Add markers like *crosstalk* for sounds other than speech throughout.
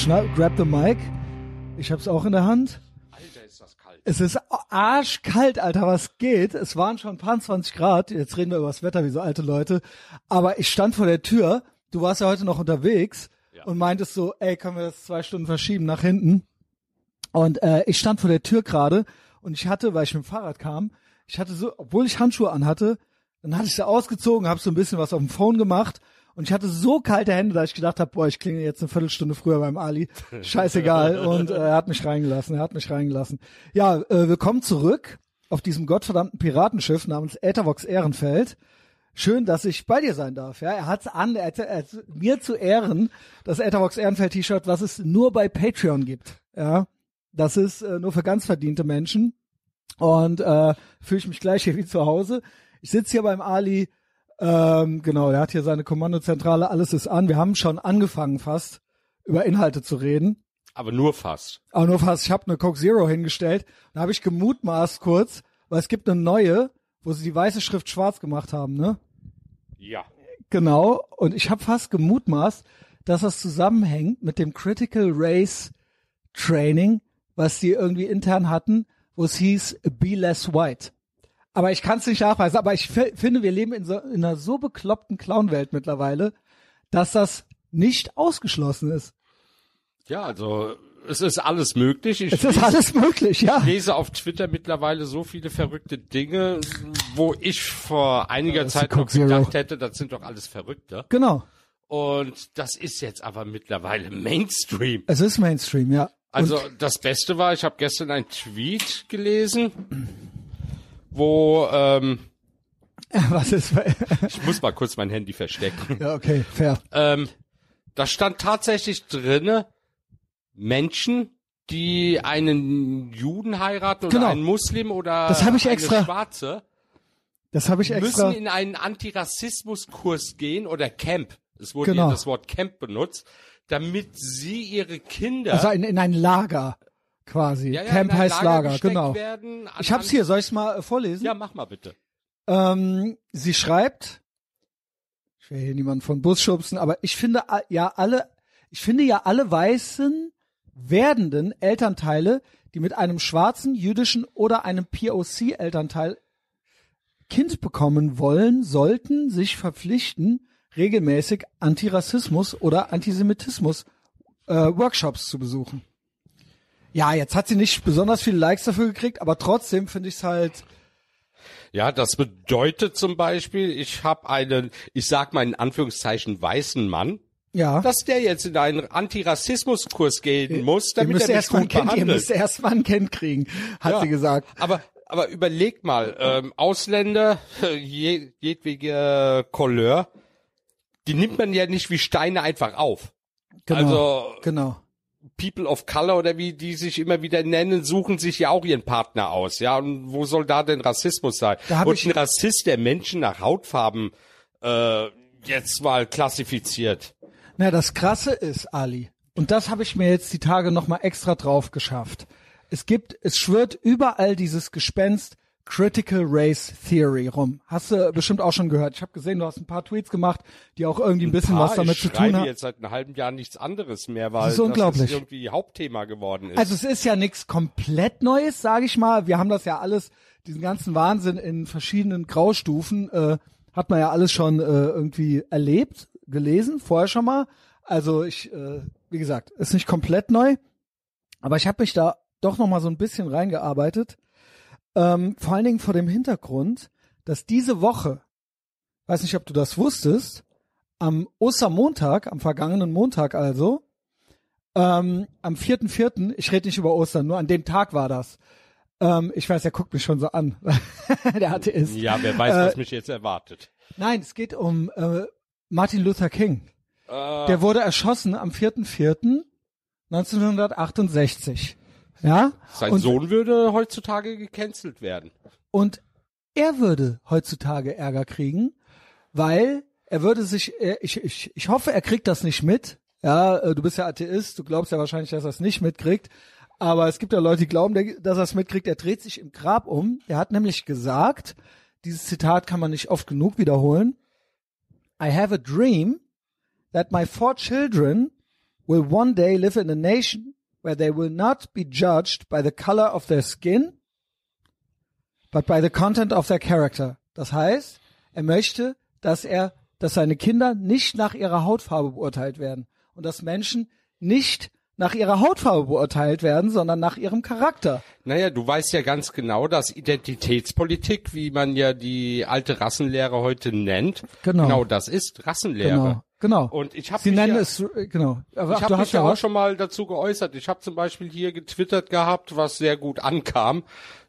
schnapp, grab the mic. Ich hab's auch in der Hand. Alter, ist das kalt. Es ist arschkalt, Alter, was geht? Es waren schon ein paar 20 Grad. Jetzt reden wir über das Wetter wie so alte Leute. Aber ich stand vor der Tür. Du warst ja heute noch unterwegs Ja. und meintest so, ey, können wir das zwei Stunden verschieben nach hinten? Und äh, ich stand vor der Tür gerade und ich hatte, weil ich mit dem Fahrrad kam, ich hatte so, obwohl ich Handschuhe anhatte, dann hatte ich sie ausgezogen, habe so ein bisschen was auf dem Phone gemacht und ich hatte so kalte Hände, dass ich gedacht habe, boah, ich klinge jetzt eine Viertelstunde früher beim Ali. *laughs* Scheißegal. Und äh, er hat mich reingelassen, er hat mich reingelassen. Ja, äh, willkommen zurück auf diesem gottverdammten Piratenschiff namens Äthervox Ehrenfeld. Schön, dass ich bei dir sein darf. Ja, er hat's an, er hat, er mir zu Ehren das Äthervox Ehrenfeld T-Shirt, was es nur bei Patreon gibt. Ja, das ist äh, nur für ganz verdiente Menschen. Und äh, fühle ich mich gleich hier wie zu Hause. Ich sitze hier beim Ali. Ähm, genau, er hat hier seine Kommandozentrale, alles ist an. Wir haben schon angefangen fast über Inhalte zu reden. Aber nur fast. Aber nur fast, ich habe eine Coke Zero hingestellt. Da habe ich gemutmaßt kurz, weil es gibt eine neue, wo sie die weiße Schrift schwarz gemacht haben, ne? Ja. Genau. Und ich habe fast gemutmaßt, dass das zusammenhängt mit dem Critical Race Training, was sie irgendwie intern hatten, wo es hieß Be Less White. Aber ich kann es nicht nachweisen. Aber ich fi- finde, wir leben in, so, in einer so bekloppten Clown-Welt mittlerweile, dass das nicht ausgeschlossen ist. Ja, also es ist alles möglich. Ich Es ist alles möglich, ja. lese auf Twitter mittlerweile so viele verrückte Dinge, wo ich vor einiger die Zeit noch gedacht hätte, das sind doch alles Verrückte. Genau. Und das ist jetzt aber mittlerweile Mainstream. Es ist Mainstream, ja. Also das Beste war, ich habe gestern einen Tweet gelesen, wo ähm, *laughs* Was ist? ich muss mal kurz mein Handy verstecken. ja, okay, fair. Ähm, da stand tatsächlich drinne Menschen, die einen Juden heiraten oder Genau. einen Muslim oder Das ich eine extra- Schwarze, Das habe ich extra. müssen in einen Antirassismuskurs gehen oder Camp. Es wurde Genau. das Wort Camp benutzt, damit sie ihre Kinder Also in, in ein Lager quasi. ja, ja, Camp heißt Lager, gesteckt genau. Werden, Ich hab's hier, soll ich's mal äh, vorlesen? Ja, mach mal bitte. Ähm, sie schreibt, ich will hier niemanden von Bus schubsen, aber ich finde ja alle, ich finde ja alle weißen werdenden Elternteile, die mit einem schwarzen, jüdischen oder einem POC-Elternteil Kind bekommen wollen, sollten sich verpflichten, regelmäßig Antirassismus oder Antisemitismus äh, Workshops zu besuchen. Ja, jetzt hat sie nicht besonders viele Likes dafür gekriegt, aber trotzdem finde ich es halt Ja, das bedeutet zum Beispiel, ich habe einen, ich sag mal in Anführungszeichen weißen Mann, ja. dass der jetzt in einen Antirassismuskurs gehen muss, Ihr damit müsst er mich gut Kind, ihr behandelt. müsst erst mal ein Kind kriegen, hat Ja. sie gesagt. Aber aber überleg mal, ähm, Ausländer, *laughs* je, jedwege Couleur, die nimmt man ja nicht wie Steine einfach auf. Genau. Also genau. People of Color oder wie die sich immer wieder nennen, suchen sich ja auch ihren Partner aus. Ja, und wo soll da denn Rassismus sein? Da und ein Rassist, der Menschen nach Hautfarben äh, jetzt mal klassifiziert. Na, das Krasse ist, Ali, und das habe ich mir jetzt die Tage noch mal extra drauf geschafft. Es gibt, es schwirrt überall dieses Gespenst Critical Race Theory rum. Hast du bestimmt auch schon gehört. Ich habe gesehen, du hast ein paar Tweets gemacht, die auch irgendwie ein bisschen was Ah, damit ich zu schreibe tun haben. jetzt seit einem halben Jahr nichts anderes mehr, weil Das ist unglaublich. irgendwie Hauptthema geworden ist. Also es ist ja nichts komplett Neues, sage ich mal. Wir haben das ja alles, diesen ganzen Wahnsinn in verschiedenen Graustufen, äh, hat man ja alles schon äh, irgendwie erlebt, gelesen, vorher schon mal. Also ich, äh, wie gesagt, ist nicht komplett neu, aber ich habe mich da doch noch mal so ein bisschen reingearbeitet. Ähm, vor allen Dingen vor dem Hintergrund, dass diese Woche, weiß nicht, ob du das wusstest, am Ostermontag, am vergangenen Montag also, ähm, am 4.4., ich rede nicht über Ostern, nur an dem Tag war das. Ähm, ich weiß, er guckt mich schon so an. *laughs* Der Atheist. ja, wer weiß, Äh, was mich jetzt erwartet. Nein, es geht um äh, Martin Luther King. Äh, Der wurde erschossen am 4.4.1968. Ja? sein und, Sohn würde heutzutage gecancelt werden. und er würde heutzutage Ärger kriegen, weil er würde sich, er, ich, ich, ich hoffe, er kriegt das nicht mit. Ja, äh, du bist ja Atheist, du glaubst ja wahrscheinlich, dass er es nicht mitkriegt. Aber es gibt ja Leute, die glauben, dass er es mitkriegt. Er dreht sich im Grab um. Er hat nämlich gesagt, dieses Zitat kann man nicht oft genug wiederholen. I have a dream that my four children will one day live in a nation where they will not be judged by the color of their skin, but by the content of their character. Das heißt, er möchte, dass er, dass seine Kinder nicht nach ihrer Hautfarbe beurteilt werden und dass Menschen nicht nach ihrer Hautfarbe beurteilt werden, sondern nach ihrem Charakter. Naja, du weißt ja ganz genau, dass Identitätspolitik, wie man ja die alte Rassenlehre heute nennt, Genau. genau das ist Rassenlehre. Genau. Genau. Und ich habe Sie nennen ja, es äh, genau. Aber ich habe mich ja ja auch was? schon mal dazu geäußert. Ich habe zum Beispiel hier getwittert gehabt, was sehr gut ankam.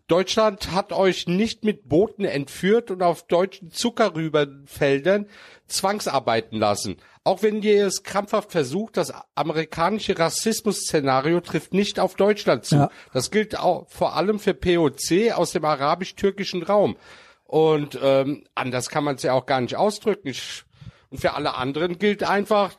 Deutschland hat euch nicht mit Booten entführt und auf deutschen Zuckerrübenfeldern zwangsarbeiten lassen. Auch wenn ihr es krampfhaft versucht, das amerikanische Rassismus-Szenario trifft nicht auf Deutschland zu. Ja. Das gilt auch vor allem für POC aus dem arabisch-türkischen Raum. Und ähm, anders kann man es ja auch gar nicht ausdrücken. Ich, und für alle anderen gilt einfach,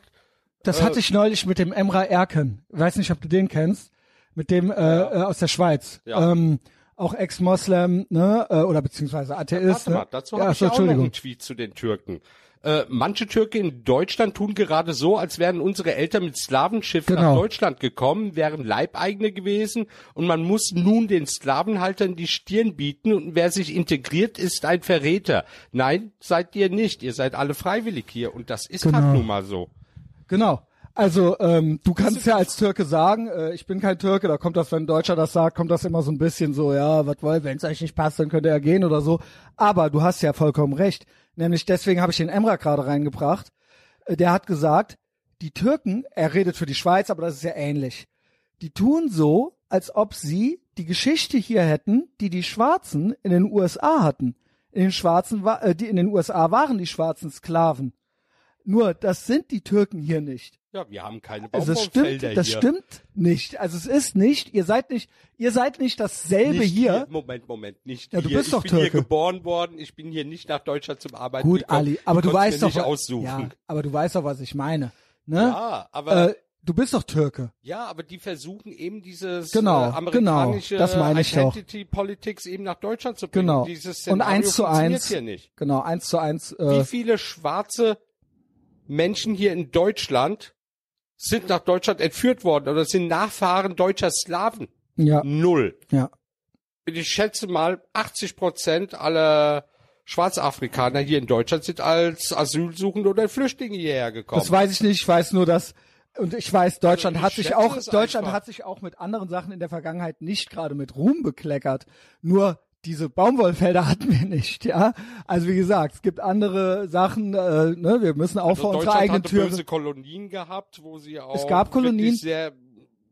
Das hatte ich neulich mit dem Emra Erken. Weiß nicht, ob du den kennst. Mit dem äh, äh, aus der Schweiz. Ja. Ähm, auch Ex-Moslem, ne? Äh, oder beziehungsweise Atheist. Warte mal, ne? dazu ja, habe ich ja auch noch einen Tweet zu den Türken. Äh, manche Türke in Deutschland tun gerade so, als wären unsere Eltern mit Sklavenschiffen Genau. nach Deutschland gekommen, wären Leibeigene gewesen und man muss nun den Sklavenhaltern die Stirn bieten und wer sich integriert, ist ein Verräter. Nein, seid ihr nicht. Ihr seid alle freiwillig hier und das ist Genau. halt nun mal so. Genau. Also ähm, du kannst ja als Türke sagen, äh, ich bin kein Türke, da kommt das, wenn ein Deutscher das sagt, kommt das immer so ein bisschen so, ja, was wollt, wenn es euch nicht passt, dann könnt ihr ja gehen oder so. Aber du hast ja vollkommen recht. Nämlich deswegen habe ich den Emra gerade reingebracht. Äh, Der hat gesagt, die Türken, er redet für die Schweiz, aber das ist ja ähnlich. Die tun so, als ob sie die Geschichte hier hätten, die die Schwarzen in den USA hatten. In den Schwarzen, wa- äh, die in den USA waren die Schwarzen Sklaven. Nur, das sind die Türken hier nicht. Ja, wir haben keine Also das Baumwollfelder stimmt, das hier. stimmt nicht. Also es ist nicht, ihr seid nicht, ihr seid nicht dasselbe Nicht hier. Moment, Moment, nicht Ja, du hier. bist ich doch bin hier Türke. geboren worden. Ich bin hier nicht nach Deutschland zum Arbeiten Gut, gekommen. Ali, aber du konnt's weißt doch, aussuchen. ja, aber du weißt doch, was ich meine. Ne? Ja, aber äh, du bist doch Türke. ja, aber die versuchen eben dieses Genau, äh, amerikanische genau, das meine ich doch. Identity Politics eben nach Deutschland zu bringen. Genau. Dieses Und eins zu eins, hier nicht. genau, eins zu eins. Wie Äh, viele schwarze Menschen hier in Deutschland sind nach Deutschland entführt worden oder sind Nachfahren deutscher Slaven? ja, Null. ja. Ich schätze mal, 80 Prozent aller Schwarzafrikaner hier in Deutschland sind als Asylsuchende oder Flüchtlinge hierher gekommen. Das weiß ich nicht. Ich weiß nur, dass und ich weiß, Deutschland ich hat sich auch Deutschland einfach. hat sich auch mit anderen Sachen in der Vergangenheit nicht gerade mit Ruhm bekleckert. Nur diese Baumwollfelder *laughs* hatten wir nicht, ja. Also wie gesagt, es gibt andere Sachen, äh, ne, wir müssen auch Also vor unserer eigenen Tür. böse Kolonien gehabt, wo sie auch gab Kolonien. sehr,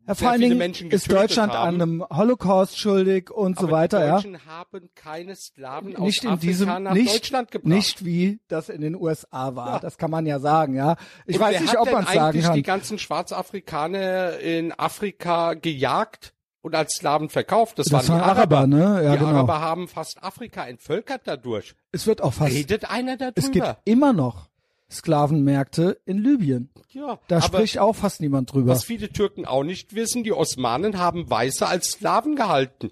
Ja, vor allen Dingen ist Deutschland haben. an einem Holocaust schuldig und so Aber weiter, die ja. Deutschen haben keine Sklaven aus Nicht in Afrika diesem, nicht, Deutschland gebracht. nicht wie das in den USA war. Das kann man ja sagen, ja. Ich Und weiß nicht, ob man es sagen eigentlich kann. die ganzen Schwarzafrikaner in Afrika gejagt und als Sklaven verkauft? Das, Das waren Araber, Araber, ne? Ja, die genau. Araber haben fast Afrika entvölkert dadurch. Es wird auch fast, Redet einer es gibt darüber? immer noch Sklavenmärkte in Libyen. Ja, Da spricht auch fast niemand drüber. was viele Türken auch nicht wissen, die Osmanen haben Weiße als Sklaven gehalten.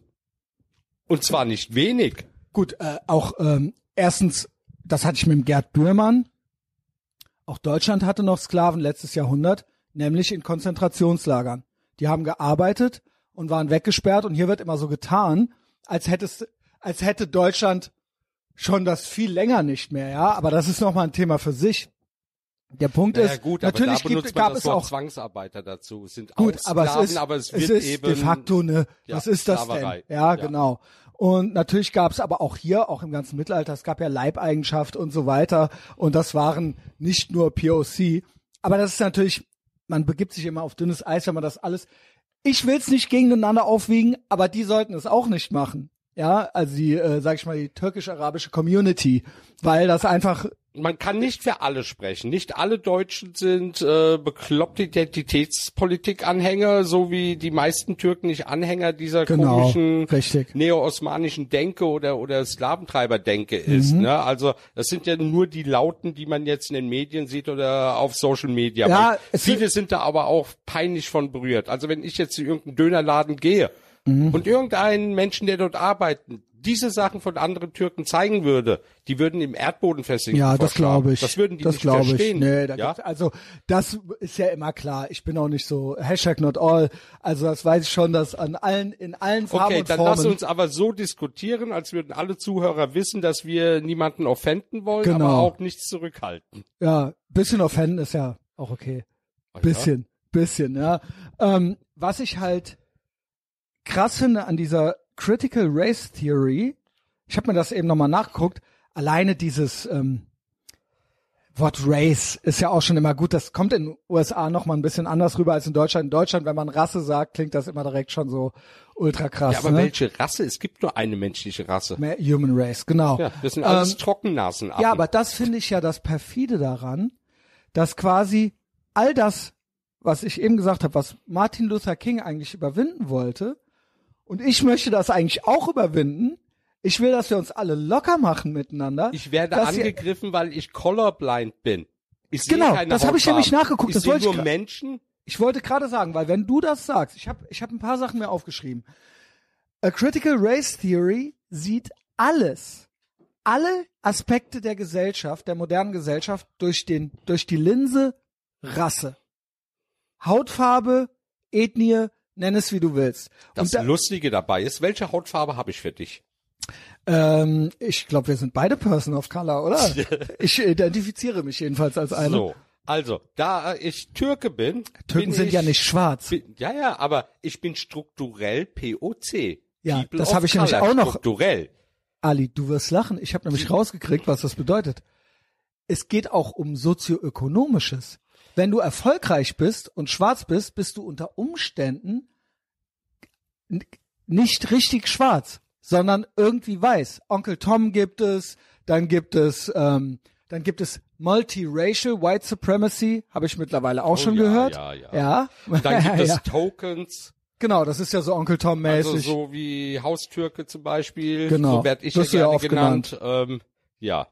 Und zwar nicht wenig. Gut, äh, auch ähm, erstens, das hatte ich mit dem Gerd Bührmann. Auch Deutschland hatte noch Sklaven letztes Jahrhundert, nämlich in Konzentrationslagern. Die haben gearbeitet und waren weggesperrt und hier wird immer so getan, als hätte es, als hätte Deutschland schon das viel länger nicht mehr, ja. Aber das ist nochmal ein Thema für sich. Der Punkt Ja ist, gut, natürlich gibt, gab es auch Zwangsarbeiter dazu. Es sind Gut, aber es ist, aber es es wird ist eben de facto eine, ja, was ist das Sklaverei. denn? Ja, Ja. genau. Und natürlich gab es aber auch hier, auch im ganzen Mittelalter, es gab ja Leibeigenschaft und so weiter. Und das waren nicht nur POC. Aber das ist natürlich, man begibt sich immer auf dünnes Eis, wenn man das alles. Ich will es nicht gegeneinander aufwiegen, aber die sollten es auch nicht machen. Ja, also die, äh, sag ich mal, die türkisch-arabische Community, weil das einfach man kann nicht für alle sprechen. Nicht alle Deutschen sind äh, bekloppte Identitätspolitik-Anhänger, so wie die meisten Türken nicht Anhänger dieser Genau, komischen neo-osmanischen Denke oder oder Sklaventreiber-Denke ist. Mhm. Ne? Also das sind ja nur die Lauten, die man jetzt in den Medien sieht oder auf Social Media. Ja, viele sind da aber auch peinlich von berührt. Also wenn ich jetzt in irgendeinen Dönerladen gehe Mhm. und irgendeinen Menschen, der dort arbeitet, diese Sachen von anderen Türken zeigen würde, die würden im Erdboden versinken. Ja, das glaube ich. Das würden die das nicht verstehen. Nee, da ja? also das ist ja immer klar. Ich bin auch nicht so Hashtag not all. Also das weiß ich schon, dass an allen in allen Farben Okay, und dann Formen. lass uns aber so diskutieren, als würden alle Zuhörer wissen, dass wir niemanden offenden wollen, Genau. aber auch nichts zurückhalten. ja, bisschen offenden ist ja auch okay. Ah, Bisschen, bisschen, ja. Ähm, was ich halt krass finde an dieser Critical Race Theory, ich habe mir das eben nochmal nachgeguckt, alleine dieses ähm, Wort Race ist ja auch schon immer gut. Das kommt in den USA nochmal ein bisschen anders rüber als in Deutschland. In Deutschland, wenn man Rasse sagt, klingt das immer direkt schon so ultra krass. Ja, aber ne? welche Rasse? Es gibt nur eine menschliche Rasse. Human Race, genau. Ja, das sind alles Ähm, Trockennasen. Ja, aber das finde ich ja das perfide daran, dass quasi all das, was ich eben gesagt habe, was Martin Luther King eigentlich überwinden wollte, und ich möchte das eigentlich auch überwinden. Ich will, dass wir uns alle locker machen miteinander. Ich werde angegriffen, weil ich colorblind bin. Ich sehe Genau, das habe ich nämlich nachgeguckt, Ich das wollte ich nur gra- Menschen. Ich wollte gerade sagen, weil wenn du das sagst, ich habe ich hab ein paar Sachen mir aufgeschrieben. A Critical Race Theory sieht alles, alle Aspekte der Gesellschaft, der modernen Gesellschaft durch den durch die Linse Rasse, Hautfarbe, Ethnie, nenn es wie du willst. Das da, Lustige dabei ist, welche Hautfarbe habe ich für dich? ähm, ich glaube, wir sind beide Person of Color, oder? *laughs* ich identifiziere mich jedenfalls als eine. So, also, da ich Türke bin, Türken bin sind ich, ja nicht schwarz. Bin, ja, ja, aber ich bin strukturell POC. Ja, People das habe ich nämlich auch noch- Strukturell. Ali, du wirst lachen. Ich habe nämlich rausgekriegt, was das bedeutet. Es geht auch um sozioökonomisches. Wenn du erfolgreich bist und schwarz bist, bist du unter Umständen nicht richtig schwarz, sondern irgendwie weiß. Onkel Tom gibt es, dann gibt es, ähm, dann gibt es Multiracial White Supremacy, habe ich mittlerweile auch schon Oh ja, gehört. ja, ja. ja. Dann *laughs* gibt es ja. Tokens, Genau, das ist ja so Onkel Tom mäßig. also so wie Haustürke zum Beispiel. Genau. So werd ich du ja ja oft genannt. Ähm, ja.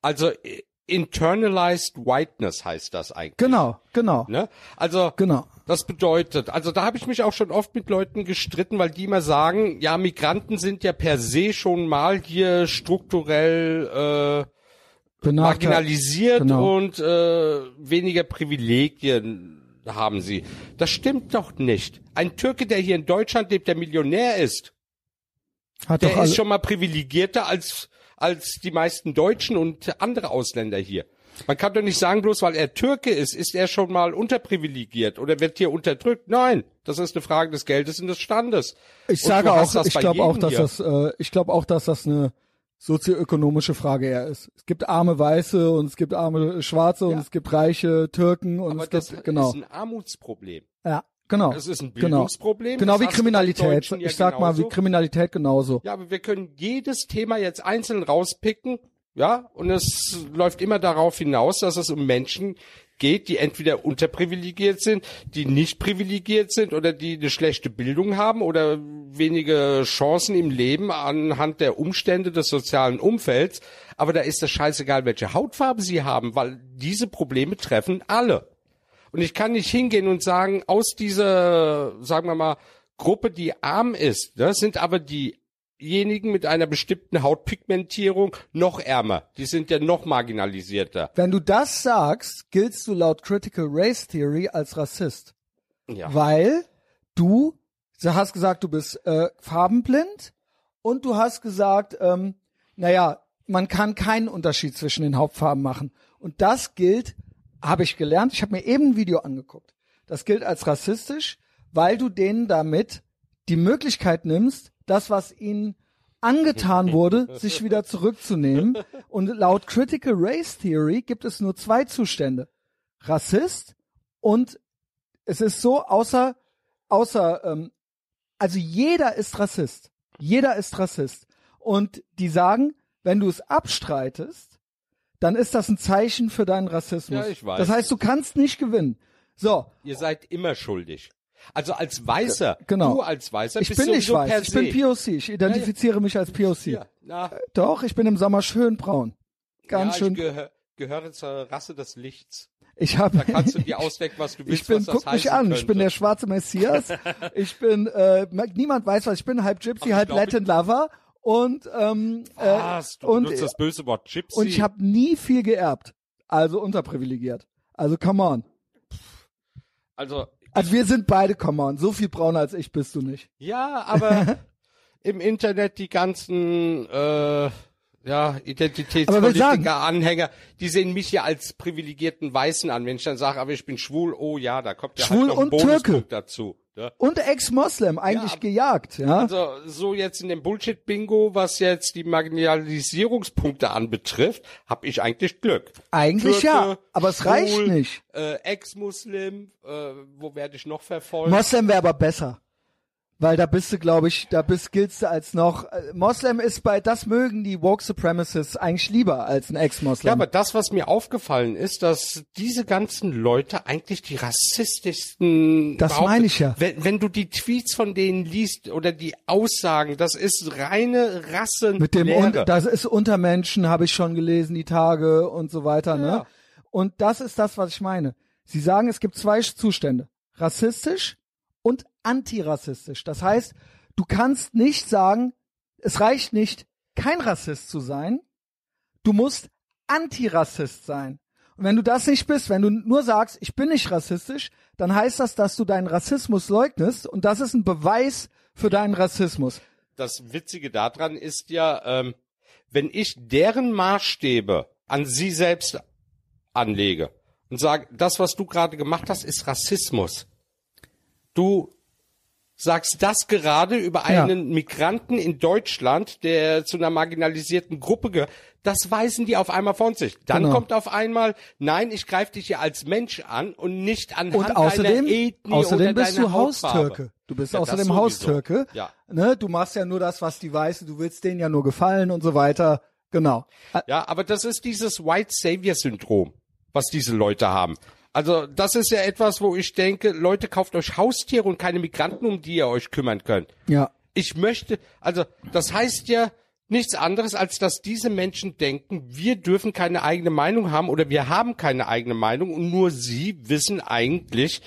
Also äh, internalized whiteness heißt das eigentlich. genau, genau, Ne? Also genau. Das bedeutet, also da habe ich mich auch schon oft mit Leuten gestritten, weil die immer sagen, ja, Migranten sind ja per se schon mal hier strukturell äh, marginalisiert Genau. und äh, weniger Privilegien haben sie. Das stimmt doch nicht. Ein Türke, der hier in Deutschland lebt, der Millionär ist, Hat der ist schon mal privilegierter als als die meisten Deutschen und andere Ausländer hier. Man kann doch nicht sagen, bloß weil er Türke ist, ist er schon mal unterprivilegiert oder wird hier unterdrückt. Nein, das ist eine Frage des Geldes und des Standes. Ich Und sage auch, das ich glaube auch, dass hier. das, äh, ich glaube auch, dass das eine sozioökonomische Frage eher ist. Es gibt arme Weiße und es gibt arme Schwarze und Ja. es gibt reiche Türken und Aber es das gibt genau, ist ein Armutsproblem. ja, genau, Das ist ein genau, Bildungsproblem. genau Das wie Kriminalität. Deutschen ja ich sag mal, wie genauso. Kriminalität genauso. Ja, aber wir können jedes Thema jetzt einzeln rauspicken, ja, und es läuft immer darauf hinaus, dass es um Menschen geht, die entweder unterprivilegiert sind, die nicht privilegiert sind oder die eine schlechte Bildung haben oder wenige Chancen im Leben anhand der Umstände des sozialen Umfelds. Aber da ist das scheißegal, welche Hautfarbe sie haben, weil diese Probleme treffen alle. Und ich kann nicht hingehen und sagen, aus dieser, sagen wir mal, Gruppe, die arm ist, ne, sind aber diejenigen mit einer bestimmten Hautpigmentierung noch ärmer. Die sind ja noch marginalisierter. Wenn du das sagst, giltst du laut Critical Race Theory als Rassist, Ja. weil du, du hast gesagt, du bist äh, farbenblind und du hast gesagt, ähm, naja, man kann keinen Unterschied zwischen den Hauptfarben machen. Und das gilt, habe ich gelernt, ich habe mir eben ein Video angeguckt. Das gilt als rassistisch, weil du denen damit die Möglichkeit nimmst, das, was ihnen angetan wurde, *laughs* sich wieder zurückzunehmen. Und laut Critical Race Theory gibt es nur zwei Zustände. Rassist und es ist so, außer, außer, ähm, also jeder ist Rassist. Jeder ist Rassist. Und die sagen, wenn du es abstreitest, dann ist das ein Zeichen für deinen Rassismus. Ja, ich weiß. Das heißt, du kannst nicht gewinnen. So, Ihr seid immer schuldig. Also als Weißer, Genau. du als Weißer ich bist bin nicht weiß, ich bin. POC, ich identifiziere mich als POC. Ja, na, Doch, ich bin im Sommer schön braun. Ganz ja, schön. ich gehö gehöre zur Rasse des Lichts. Ich habe Da kannst du *laughs* dir ausdenken, was du willst, Ich bin, was das guck mich an, könnte. ich bin der schwarze Messias. *laughs* ich bin, äh, niemand weiß, was ich bin, halb Gypsy, halb Latin Lover Und ähm, Was? äh, Du und, benutzt das böse Wort Gypsy. und ich habe nie viel geerbt, also unterprivilegiert. Also come on. also Also wir sind beide come on. So viel brauner als ich bist du nicht. Ja, aber *laughs* im Internet die ganzen äh, ja, Identitätspolitiker, Anhänger, die sehen mich ja als privilegierten Weißen an. Wenn ich dann sage, aber ich bin schwul, oh ja, da kommt ja Schwul halt noch ein und Bonuspunkt Türke. dazu. Ne? Und Ex-Moslem, eigentlich Ja, gejagt, ja. Also so jetzt in dem Bullshit-Bingo, was jetzt die Marginalisierungspunkte anbetrifft, habe ich eigentlich Glück. Eigentlich Türke, ja, aber es reicht schwul, nicht. Äh, Ex-Muslim, äh, wo werde ich noch verfolgt? Moslem wäre aber besser. Weil da bist du, glaube ich, da bist giltst du als noch. äh, Moslem ist bei, das mögen die Woke Supremacists eigentlich lieber als ein Ex-Moslem. Ja, aber das, was mir aufgefallen ist, dass diese ganzen Leute eigentlich die rassistischsten. Das meine ich ja. Wenn, wenn du die Tweets von denen liest oder die Aussagen, das ist reine Rassen. Mit dem, und, das ist Untermenschen, habe ich schon gelesen, die Tage und so weiter, ne? Ja. Und das ist das, was ich meine. Sie sagen, es gibt zwei Zustände. Rassistisch und antirassistisch. Das heißt, du kannst nicht sagen, es reicht nicht, kein Rassist zu sein. Du musst Antirassist sein. Und wenn du das nicht bist, wenn du nur sagst, ich bin nicht rassistisch, dann heißt das, dass du deinen Rassismus leugnest und das ist ein Beweis für deinen Rassismus. das Witzige daran ist ja, ähm, wenn ich deren Maßstäbe an sie selbst anlege und sage, das, was du gerade gemacht hast, ist Rassismus. Du sagst das gerade über Ja. einen Migranten in Deutschland, der zu einer marginalisierten Gruppe gehört. Das weisen die auf einmal von sich. Dann Genau. kommt auf einmal, nein, ich greife dich hier als Mensch an und nicht anhand Und außerdem, deiner Ethnie außerdem bist du Hautfarbe. Haustürke. Du bist Ja, außerdem. Haustürke. Ja. Ne? Du machst ja nur das, was die Weiße, du willst denen ja nur gefallen und so weiter. Genau. Ja, aber das ist dieses White Savior Syndrom, was diese Leute haben. Also das ist ja etwas, wo ich denke, Leute, kauft euch Haustiere und keine Migranten, um die ihr euch kümmern könnt. Ja. Ich möchte, also das heißt ja nichts anderes, als dass diese Menschen denken, wir dürfen keine eigene Meinung haben oder wir haben keine eigene Meinung und nur sie wissen eigentlich,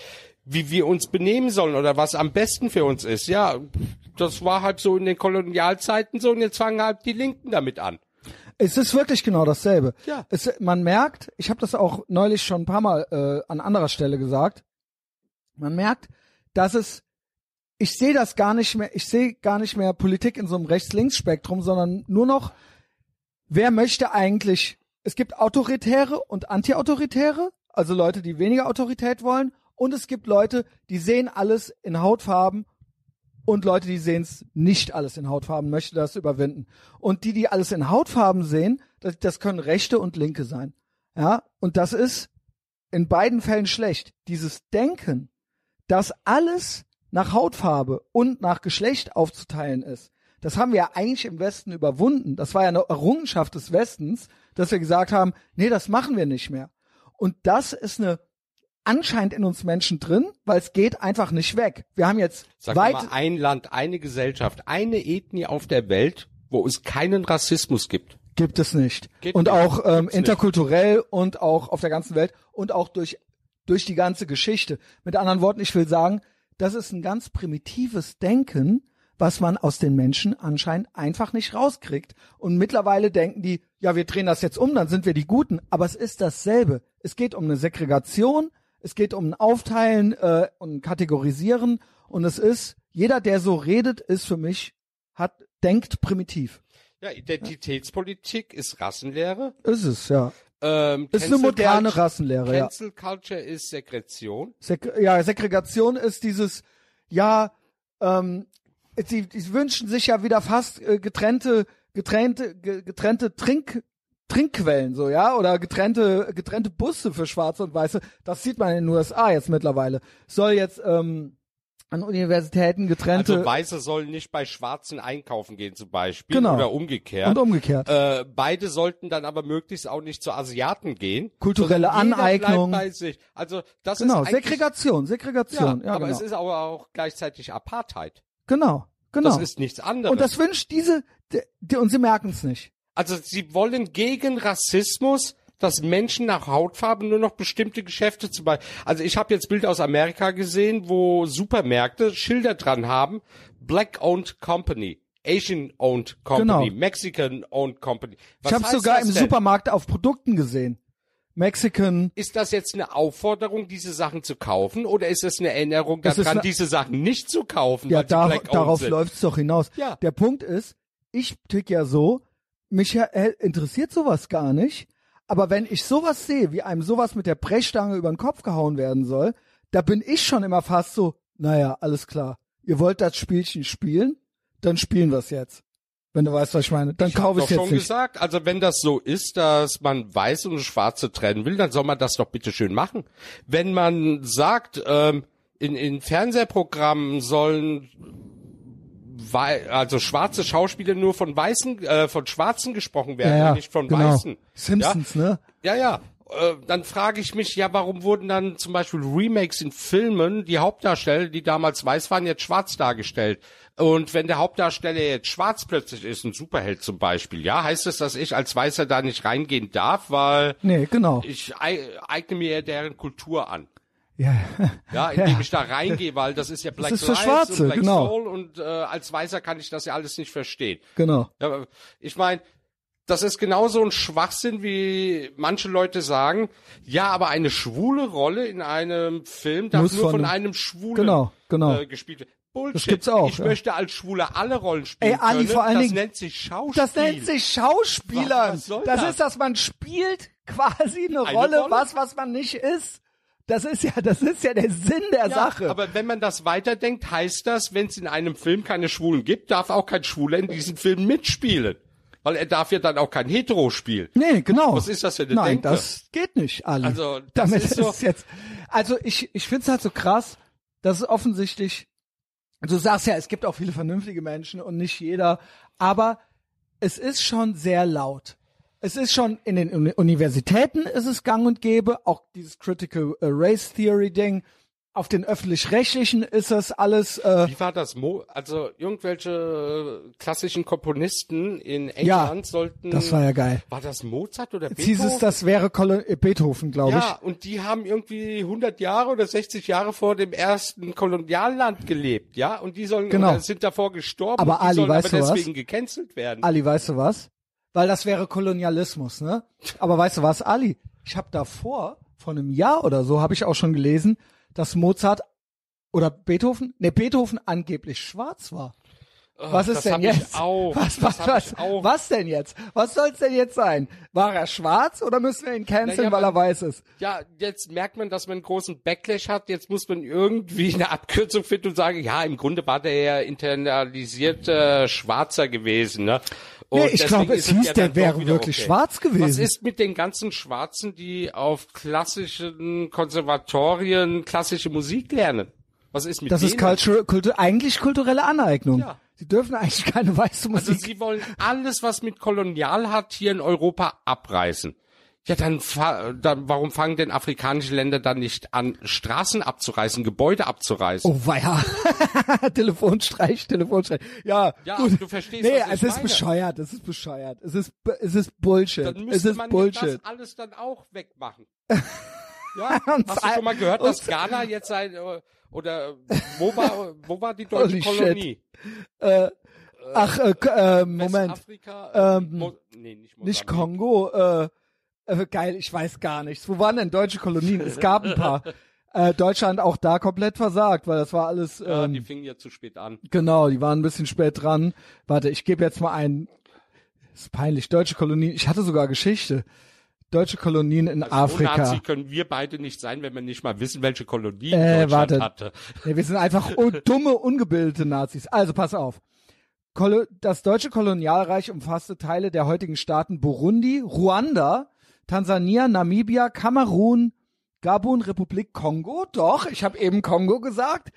wie wir uns benehmen sollen oder was am besten für uns ist. Ja, das war halt so in den Kolonialzeiten so und jetzt fangen halt die Linken damit an. Es ist wirklich genau dasselbe. Ja. Es, man merkt, ich habe das auch neulich schon ein paar Mal äh, an anderer Stelle gesagt, man merkt, dass es, ich sehe das gar nicht mehr, ich sehe gar nicht mehr Politik in so einem Rechts-Links-Spektrum, sondern nur noch, wer möchte eigentlich, es gibt Autoritäre und Antiautoritäre, also Leute, die weniger Autorität wollen, und es gibt Leute, die sehen alles in Hautfarben und Leute, die sehen es nicht alles in Hautfarben, möchte das überwinden. Und die, die alles in Hautfarben sehen, das, das können Rechte und Linke sein. Ja, und das ist in beiden Fällen schlecht. Dieses Denken, dass alles nach Hautfarbe und nach Geschlecht aufzuteilen ist, das haben wir ja eigentlich im Westen überwunden. Das war ja eine Errungenschaft des Westens, dass wir gesagt haben, nee, das machen wir nicht mehr. Und das ist eine anscheinend in uns Menschen drin, weil es geht einfach nicht weg. Wir haben jetzt Sag weit mal, ein Land, eine Gesellschaft, eine Ethnie auf der Welt, wo es keinen Rassismus gibt. Gibt es nicht. Geht und nicht. auch ähm, Gibt's interkulturell und auch auf der ganzen Welt und auch durch, durch die ganze Geschichte. Mit anderen Worten, ich will sagen, das ist ein ganz primitives Denken, was man aus den Menschen anscheinend einfach nicht rauskriegt. Und mittlerweile denken die, ja, wir drehen das jetzt um, dann sind wir die Guten. Aber es ist dasselbe. Es geht um eine Segregation, es geht um ein Aufteilen äh, und ein Kategorisieren. Und es ist, jeder, der so redet, ist für mich, hat, denkt primitiv. Ja, Identitätspolitik ist Rassenlehre. Ist es, ja. Ähm, Ist eine Cancel moderne Culture- Rassenlehre, ja. Cancel Culture ist Sekretion. Sek ja, Segregation ist dieses, ja, ähm, sie, sie wünschen sich ja wieder fast äh, getrennte, getrennte, ge, getrennte Trink, Trinkquellen, so, ja, oder getrennte, getrennte Busse für Schwarze und Weiße. Das sieht man in den USA jetzt mittlerweile. Soll jetzt, ähm, an Universitäten getrennte Also Weiße sollen nicht bei Schwarzen einkaufen gehen zum Beispiel Genau. oder umgekehrt. und umgekehrt. äh, beide sollten dann aber möglichst auch nicht zu Asiaten gehen. Kulturelle Aneignung. Also das genau, ist Segregation, Segregation, Ja, ja, aber genau. es ist aber auch gleichzeitig Apartheid. genau, genau. Das ist nichts anderes. und das wünscht diese, die, die, und sie merken es nicht. Also sie wollen gegen Rassismus, dass Menschen nach Hautfarbe nur noch bestimmte Geschäfte zum Beispiel. Also ich habe jetzt Bilder aus Amerika gesehen, wo Supermärkte Schilder dran haben, Black Owned Company, Asian-owned Company, Genau. Mexican-owned Company. Was ich habe sogar das im? Supermarkt auf Produkten gesehen. Mexican. Ist das jetzt eine Aufforderung, diese Sachen zu kaufen, oder ist es eine Erinnerung Das daran, eine- diese Sachen nicht zu kaufen, Ja, dar black-owned darauf sind? läuft's doch hinaus. Ja. Der Punkt ist, ich tick ja so, mich interessiert sowas gar nicht. Aber wenn ich sowas sehe, wie einem sowas mit der Brechstange über den Kopf gehauen werden soll, da bin ich schon immer fast so, naja, alles klar. Ihr wollt das Spielchen spielen? Dann spielen wir's jetzt. Wenn du weißt, was ich meine. Dann Ich kaufe ich jetzt schon nicht. gesagt, also wenn das so ist, dass man weiß und schwarze trennen will, dann soll man das doch bitte schön machen. Wenn man sagt, ähm, in, in Fernsehprogrammen sollen also schwarze Schauspieler nur von weißen, äh, von Schwarzen gesprochen werden, Ja, ja, nicht von genau. Weißen. Simpsons, ne? Ja, ja. Äh, dann frage ich mich, ja, warum wurden dann zum Beispiel Remakes in Filmen, die Hauptdarsteller, die damals weiß waren, jetzt schwarz dargestellt? Und wenn der Hauptdarsteller jetzt schwarz plötzlich ist, ein Superheld zum Beispiel, ja, heißt es, dass ich als Weißer da nicht reingehen darf, weil Nee, genau. ich ei- eigne mir deren Kultur an. Ja. Ja, indem Ja. ich da reingehe, weil das ist ja Black ist für Lives Schwarze, und Black genau. Soul und äh, als Weißer kann ich das ja alles nicht verstehen. Genau. Ja, ich meine, das ist genauso ein Schwachsinn, wie manche Leute sagen, ja, aber eine schwule Rolle in einem Film darf Muss nur von von, einem- Schwulen Genau, genau. Äh, gespielt werden. Bullshit. Das gibt's auch, Ich ja. möchte als Schwuler alle Rollen spielen Ey, Ali, können. vor allen das Dingen- nennt sich Schauspiel. Das nennt sich Schauspielern. Was soll das, das? ist, dass man spielt quasi eine, Eine Rolle, Rolle? was, was man nicht ist. Das ist ja, das ist ja der Sinn der ja, Sache. Aber wenn man das weiterdenkt, heißt das, wenn es in einem Film keine Schwulen gibt, darf auch kein Schwuler in diesem Film mitspielen. Weil er darf ja dann auch kein Hetero spielen. nee, genau. Was ist das für eine Nein, Denke? das geht nicht, Ali. Also, das *laughs* Damit ist ist, so- jetzt, also ich, ich find's halt so krass, dass es offensichtlich, du sagst ja, es gibt auch viele vernünftige Menschen und nicht jeder, aber es ist schon sehr laut. Es ist schon in den Uni Universitäten ist es gang und gäbe, auch dieses Critical äh, Race Theory Ding. Auf den öffentlich-rechtlichen ist das alles, äh, Wie war das? Mo also irgendwelche äh, klassischen Komponisten in ja, England sollten. das war ja geil. War das Mozart oder Jetzt hieß Beethoven? es, das wäre Kolon äh, Beethoven, glaube ja, ich. und die haben irgendwie 100 Jahre oder 60 Jahre vor dem ersten Kolonialland gelebt, ja, und die sollen Genau. sind davor gestorben, Aber Ali, sollen weißt aber du was? deswegen gecancelt werden. Ali, weißt du was? Weil das wäre Kolonialismus, ne? Aber weißt du was, Ali? Ich habe davor, vor einem Jahr oder so, habe ich auch schon gelesen, dass Mozart oder Beethoven, ne, Beethoven angeblich schwarz war. Was ist denn jetzt? Was, was, was, was denn jetzt? Was soll's denn jetzt sein? War er schwarz oder müssen wir ihn canceln, Naja, weil er weiß ist? Ja, jetzt merkt man, dass man einen großen Backlash hat. Jetzt muss man irgendwie eine Abkürzung finden und sagen, ja, im Grunde war der ja internalisierter Schwarzer gewesen, ne? Und Nee, ich glaube, es hieß, ja der wäre wirklich okay. schwarz Was gewesen. ist mit den ganzen Schwarzen, die auf klassischen Konservatorien klassische Musik lernen? Was ist mit das denen? ist culture, kultur, eigentlich kulturelle Aneignung. Ja. Sie dürfen eigentlich keine weiße Also Musik. sie wollen alles, was mit Kolonial hat, hier in Europa abreißen. Ja, dann, fa- dann warum fangen denn afrikanische Länder dann nicht an, Straßen abzureißen, Gebäude abzureißen? Oh weia. *laughs* Telefonstreich, Telefonstreich. Ja, Ja, gut. du verstehst, nee, es ist meine. bescheuert, es ist bescheuert. Es ist es ist Bullshit. dann Es müsste ist man ja Bullshit. das alles dann auch wegmachen. *laughs* Ja, hast du schon mal gehört, dass Ghana *laughs* jetzt sein, äh, oder wo war, wo war die deutsche Holy shit. Kolonie? Ach, äh, äh, Moment. Westafrika? Ähm, Mo nee, nicht Nicht. Kongo, äh, äh, geil, ich weiß gar nichts. Wo waren denn deutsche Kolonien? Es gab ein paar. *laughs* Äh, Deutschland auch da komplett versagt, weil das war alles Ja, ähm, die fingen ja zu spät an. Genau, die waren ein bisschen spät dran. Warte, ich gebe jetzt mal ein. Ist peinlich. Deutsche Kolonien. Ich hatte sogar Geschichte. Deutsche Kolonien in So Afrika. Nazi können wir beide nicht sein, wenn wir nicht mal wissen, welche Kolonie Äh, Deutschland warte. hatte. Nee, wir sind einfach *laughs* dumme, ungebildete Nazis. Also pass auf. Kolo das deutsche Kolonialreich umfasste Teile der heutigen Staaten Burundi, Ruanda, Tansania, Namibia, Kamerun, Gabun, Republik Kongo. Doch, ich habe eben Kongo gesagt.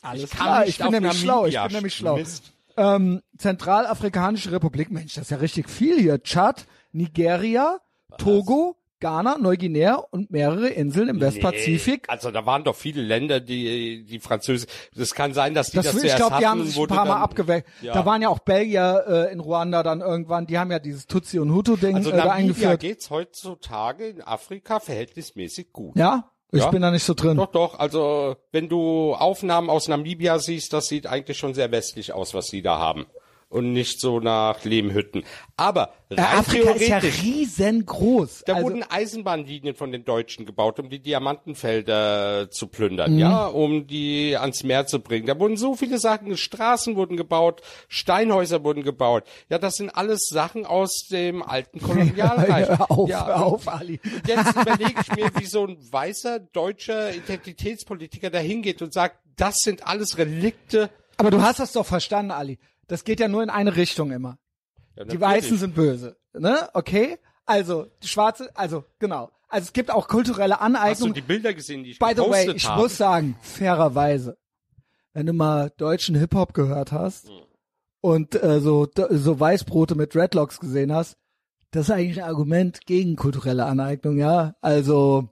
Alles kann klar, ich bin nämlich schlau. Ich Namibia bin nämlich schlau. Mist. Ähm, Zentralafrikanische Republik, Mensch, das ist ja richtig viel hier. Tschad, Nigeria, Togo, Ghana, Neuguinea und mehrere Inseln im Westpazifik. Nee, also da waren doch viele Länder, die die Französisch. Das kann sein, dass die das, Das, ich zuerst glaube, die hatten, haben ein paar Mal abgewechselt. Ja. Da waren ja auch Belgier äh, in Ruanda dann irgendwann, die haben ja dieses Tutsi und Hutu-Ding Also äh, da eingeführt. geht's heutzutage in Afrika verhältnismäßig gut. Ja? Ich Ja. bin da nicht so drin. Doch, doch. Also wenn du Aufnahmen aus Namibia siehst, das sieht eigentlich schon sehr westlich aus, was sie da haben. Und nicht so nach Lehmhütten. Aber rein Äh, Afrika ist ja riesengroß. da also, wurden Eisenbahnlinien von den Deutschen gebaut, um die Diamantenfelder zu Mhm. plündern, ja, um die ans Meer zu bringen. Da wurden so viele Sachen, Straßen wurden gebaut, Steinhäuser wurden gebaut. Ja, das sind alles Sachen aus dem alten *laughs* Kolonialreich. Hör auf, ja, hör auf, Ali. Jetzt überlege ich mir, wie so ein weißer deutscher Identitätspolitiker da hingeht und sagt, das sind alles Relikte. Aber du hast das doch verstanden, Ali. Das geht ja nur in eine Richtung immer. Ja, Die. Weißen sind böse, ne? Okay? Also, die Schwarze, also, genau. Also es gibt auch kulturelle Hast du die Bilder gesehen, die ich By the way, ich habe? muss sagen, fairerweise, wenn du mal deutschen Hip-Hop gehört hast Hm. und äh, so, so Weißbrote mit Dreadlocks gesehen hast, das ist eigentlich ein Argument gegen kulturelle Aneignung, ja. Also,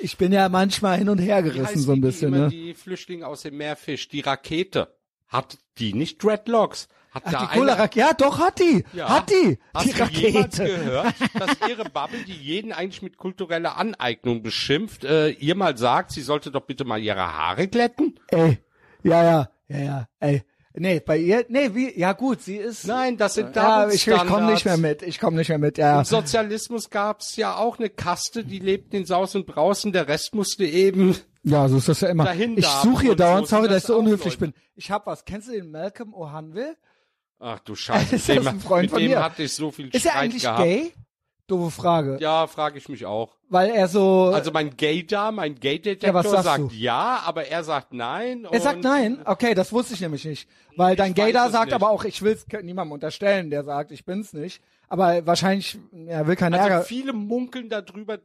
ich bin ja manchmal hin und her gerissen so ein die, bisschen, immer ne? Die Flüchtlinge aus dem Meerfisch, die Rakete. Hat die nicht Dreadlocks? Hat Ach, da die eine- ja doch, hat die, Ja. hat die, Hast die du jemals Rakete. gehört, dass ihre Bubble, die jeden eigentlich mit kultureller Aneignung beschimpft, äh, ihr mal sagt, sie sollte doch bitte mal ihre Haare glätten? Ey, ja, ja, ja, ja, ey. Nee, bei ihr, nee, wie, ja gut, sie ist. Nein, das sind ja, ich, ich komme nicht mehr mit, ich komme nicht mehr mit, ja. Im Sozialismus gab's ja auch eine Kaste, die lebten in Saus und Brausen, der Rest musste eben Ja, so ist das ja immer. dahin ich suche hier Und dauernd, so sorry, dass das ich so unhöflich Leute. bin. Ich hab was. Kennst du den Malcolm O'Hanville? Ach du Scheiße, *laughs* Ist das dem, ein Freund mit von dem mir? hatte ich so viel Ist er eigentlich gehabt. gay? Doofe Frage. Ja, frage ich mich auch. Weil er so, Also mein Gay-Da, mein Ja, Gay-Detektor sagst sagt du? ja, aber er sagt nein. er sagt nein. Okay, das wusste ich nämlich nicht. Weil dein Ich Gay weiß da es sagt nicht. aber auch, ich will's niemandem unterstellen, der sagt, ich bin's nicht. Aber wahrscheinlich, er will keinen Also Ärger. viele munkeln darüber,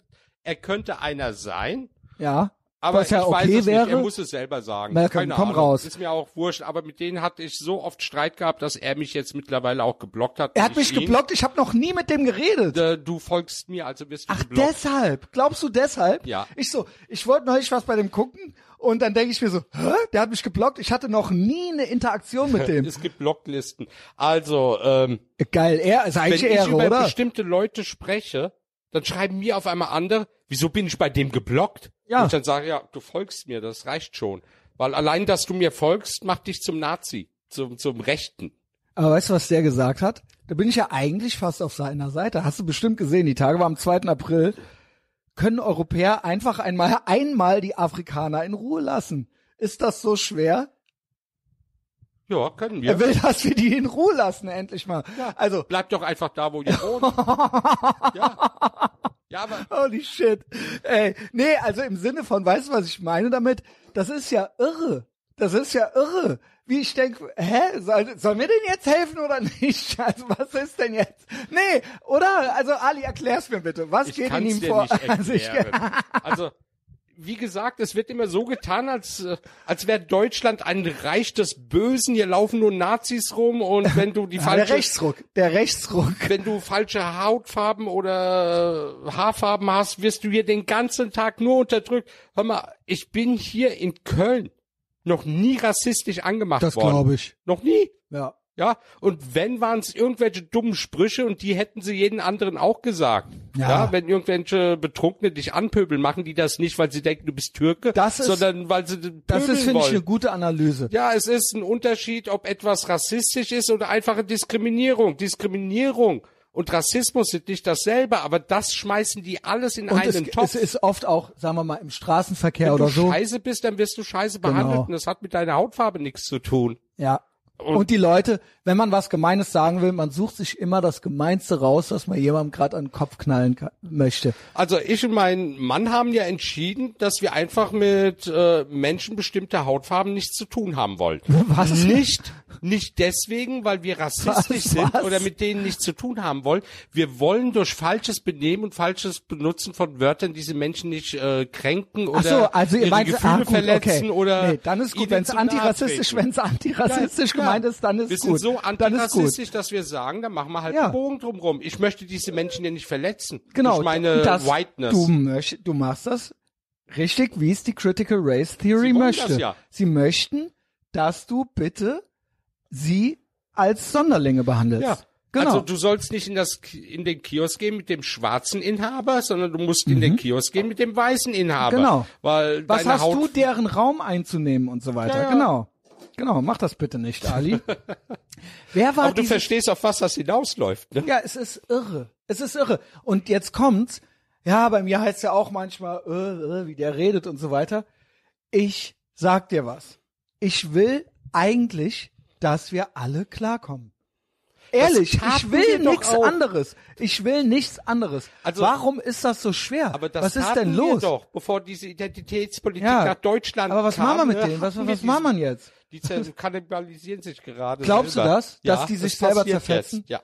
er könnte einer sein. Ja. Aber Was ja ich weiß okay es wäre. nicht. Er muss es selber sagen. Malcolm, Keine komm Ahnung. raus. Ist mir auch wurscht. Aber mit denen hatte ich so oft Streit gehabt, dass er mich jetzt mittlerweile auch geblockt hat. Er hat mich ich ihn. geblockt, ich habe noch nie mit dem geredet. Äh, Du folgst mir, also wirst du Ach, geblockt. deshalb? Glaubst du deshalb? Ja. Ich so, ich wollte neulich was bei dem gucken und dann denke ich mir so, hä? Der hat mich geblockt. Ich hatte noch nie eine Interaktion mit dem. *laughs* Es gibt Blocklisten. Also, ähm, Geil, er ist wenn eigentlich ich Ehre, über oder? bestimmte Leute spreche, dann schreiben mir auf einmal andere, wieso bin ich bei dem geblockt? Ja. Und ich dann sage, ja, du folgst mir, das reicht schon. Weil allein, dass du mir folgst, macht dich zum Nazi, zum, zum Rechten. Aber weißt du, was der gesagt hat? Da bin ich ja eigentlich fast auf seiner Seite. Hast du bestimmt gesehen, die Tage war am 2. April. Können Europäer einfach einmal, einmal die Afrikaner in Ruhe lassen? Ist das so schwer? Ja, können wir. Er will, dass wir die in Ruhe lassen, endlich mal. Also, Bleibt doch einfach da, wo ihr wohnt. *laughs* ja. Ja, aber Holy shit. Ey, nee, also im Sinne von, weißt du, was ich meine damit? Das ist ja irre. Das ist ja irre. Wie ich denke, hä, soll, sollen wir denen jetzt helfen oder *laughs* nicht? Also was ist denn jetzt? Nee, oder? Also Ali, erklär's mir bitte. Was ich geht in ihm dir vor? nicht *laughs* Also ich, erklären. *laughs* Also, wie gesagt, es wird immer so getan, als, äh, als wäre Deutschland ein Reich des Bösen. Hier laufen nur Nazis rum und wenn du die Ja, *laughs* der falsche Rechtsruck, der Rechtsruck. wenn du falsche Hautfarben oder äh, Haarfarben hast, wirst du hier den ganzen Tag nur unterdrückt. Hör mal, ich bin hier in Köln noch nie rassistisch angemacht Das worden. glaube ich. Noch nie. Ja. Ja, und wenn waren es irgendwelche dummen Sprüche und die hätten sie jeden anderen auch gesagt. Ja. Ja, wenn irgendwelche Betrunkene dich anpöbeln, machen die das nicht, weil sie denken, du bist Türke, Das ist- sondern weil sie pöbeln Das ist, finde ich, eine gute Analyse. Ja, es ist ein Unterschied, ob etwas rassistisch ist oder einfache Diskriminierung. Diskriminierung und Rassismus sind nicht dasselbe, aber das schmeißen die alles in Und es, einen Topf. es ist oft auch, sagen wir mal, im Straßenverkehr Wenn oder du so. scheiße bist, dann wirst du scheiße behandelt Genau. und das hat mit deiner Hautfarbe nichts zu tun. Ja. Und, die Leute, wenn man was Gemeines sagen will, man sucht sich immer das Gemeinste raus, was man jemandem gerade an den Kopf knallen kann, möchte. Also ich und mein Mann haben ja entschieden, dass wir einfach mit äh, Menschen bestimmter Hautfarben nichts zu tun haben wollen. *laughs* Was? Nicht, nicht deswegen, weil wir rassistisch Was? sind Was? oder mit denen nichts zu tun haben wollen. Wir wollen durch falsches Benehmen und falsches Benutzen von Wörtern diese Menschen nicht äh, kränken oder so, also ihr ihre meint, Gefühle ah, gut, verletzen okay. oder nee, dann ist gut, wenn es antirassistisch, wenn es antirassistisch Ja, gemeint ist, dann ist wir gut. sind so antirassistisch, dass wir sagen, dann machen wir halt Ja. einen Bogen drumrum. Ich möchte diese Menschen ja nicht verletzen. Genau. Durch meine das, Whiteness. Du, möcht, du machst das richtig, wie es die Critical Race Theory Sie möchte. das ja. Sie möchten, dass du bitte sie als Sonderlinge behandelst. Ja. Genau. Also du sollst nicht in das in den Kiosk gehen mit dem schwarzen Inhaber, sondern du musst in den Kiosk gehen mit dem weißen Inhaber. Mhm. Genau. Weil Was hast Haut du, deren Raum einzunehmen und so weiter. Ja, ja. Genau. Genau, mach das bitte nicht, Ali. *laughs* Wer war Aber du verstehst, auf was das hinausläuft. Ne? Ja, es ist irre. Es ist irre. Und jetzt kommt's. Ja, bei mir heißt ja auch manchmal, äh, äh, wie der redet und so weiter. Ich sag dir was. Ich will eigentlich, dass wir alle klarkommen. Ehrlich, ich will wir nichts anderes. Ich will nichts anderes. Also- Warum ist das so schwer? Aber das was ist denn wir los? doch, bevor diese Identitätspolitik Ja, nach Deutschland Aber was kam, machen wir mit ne, denen? Was, wir was machen wir jetzt? Die zer- *laughs* kannibalisieren sich gerade. Glaubst du selber. das, dass die sich selber passiert zerfetzen? Jetzt, ja.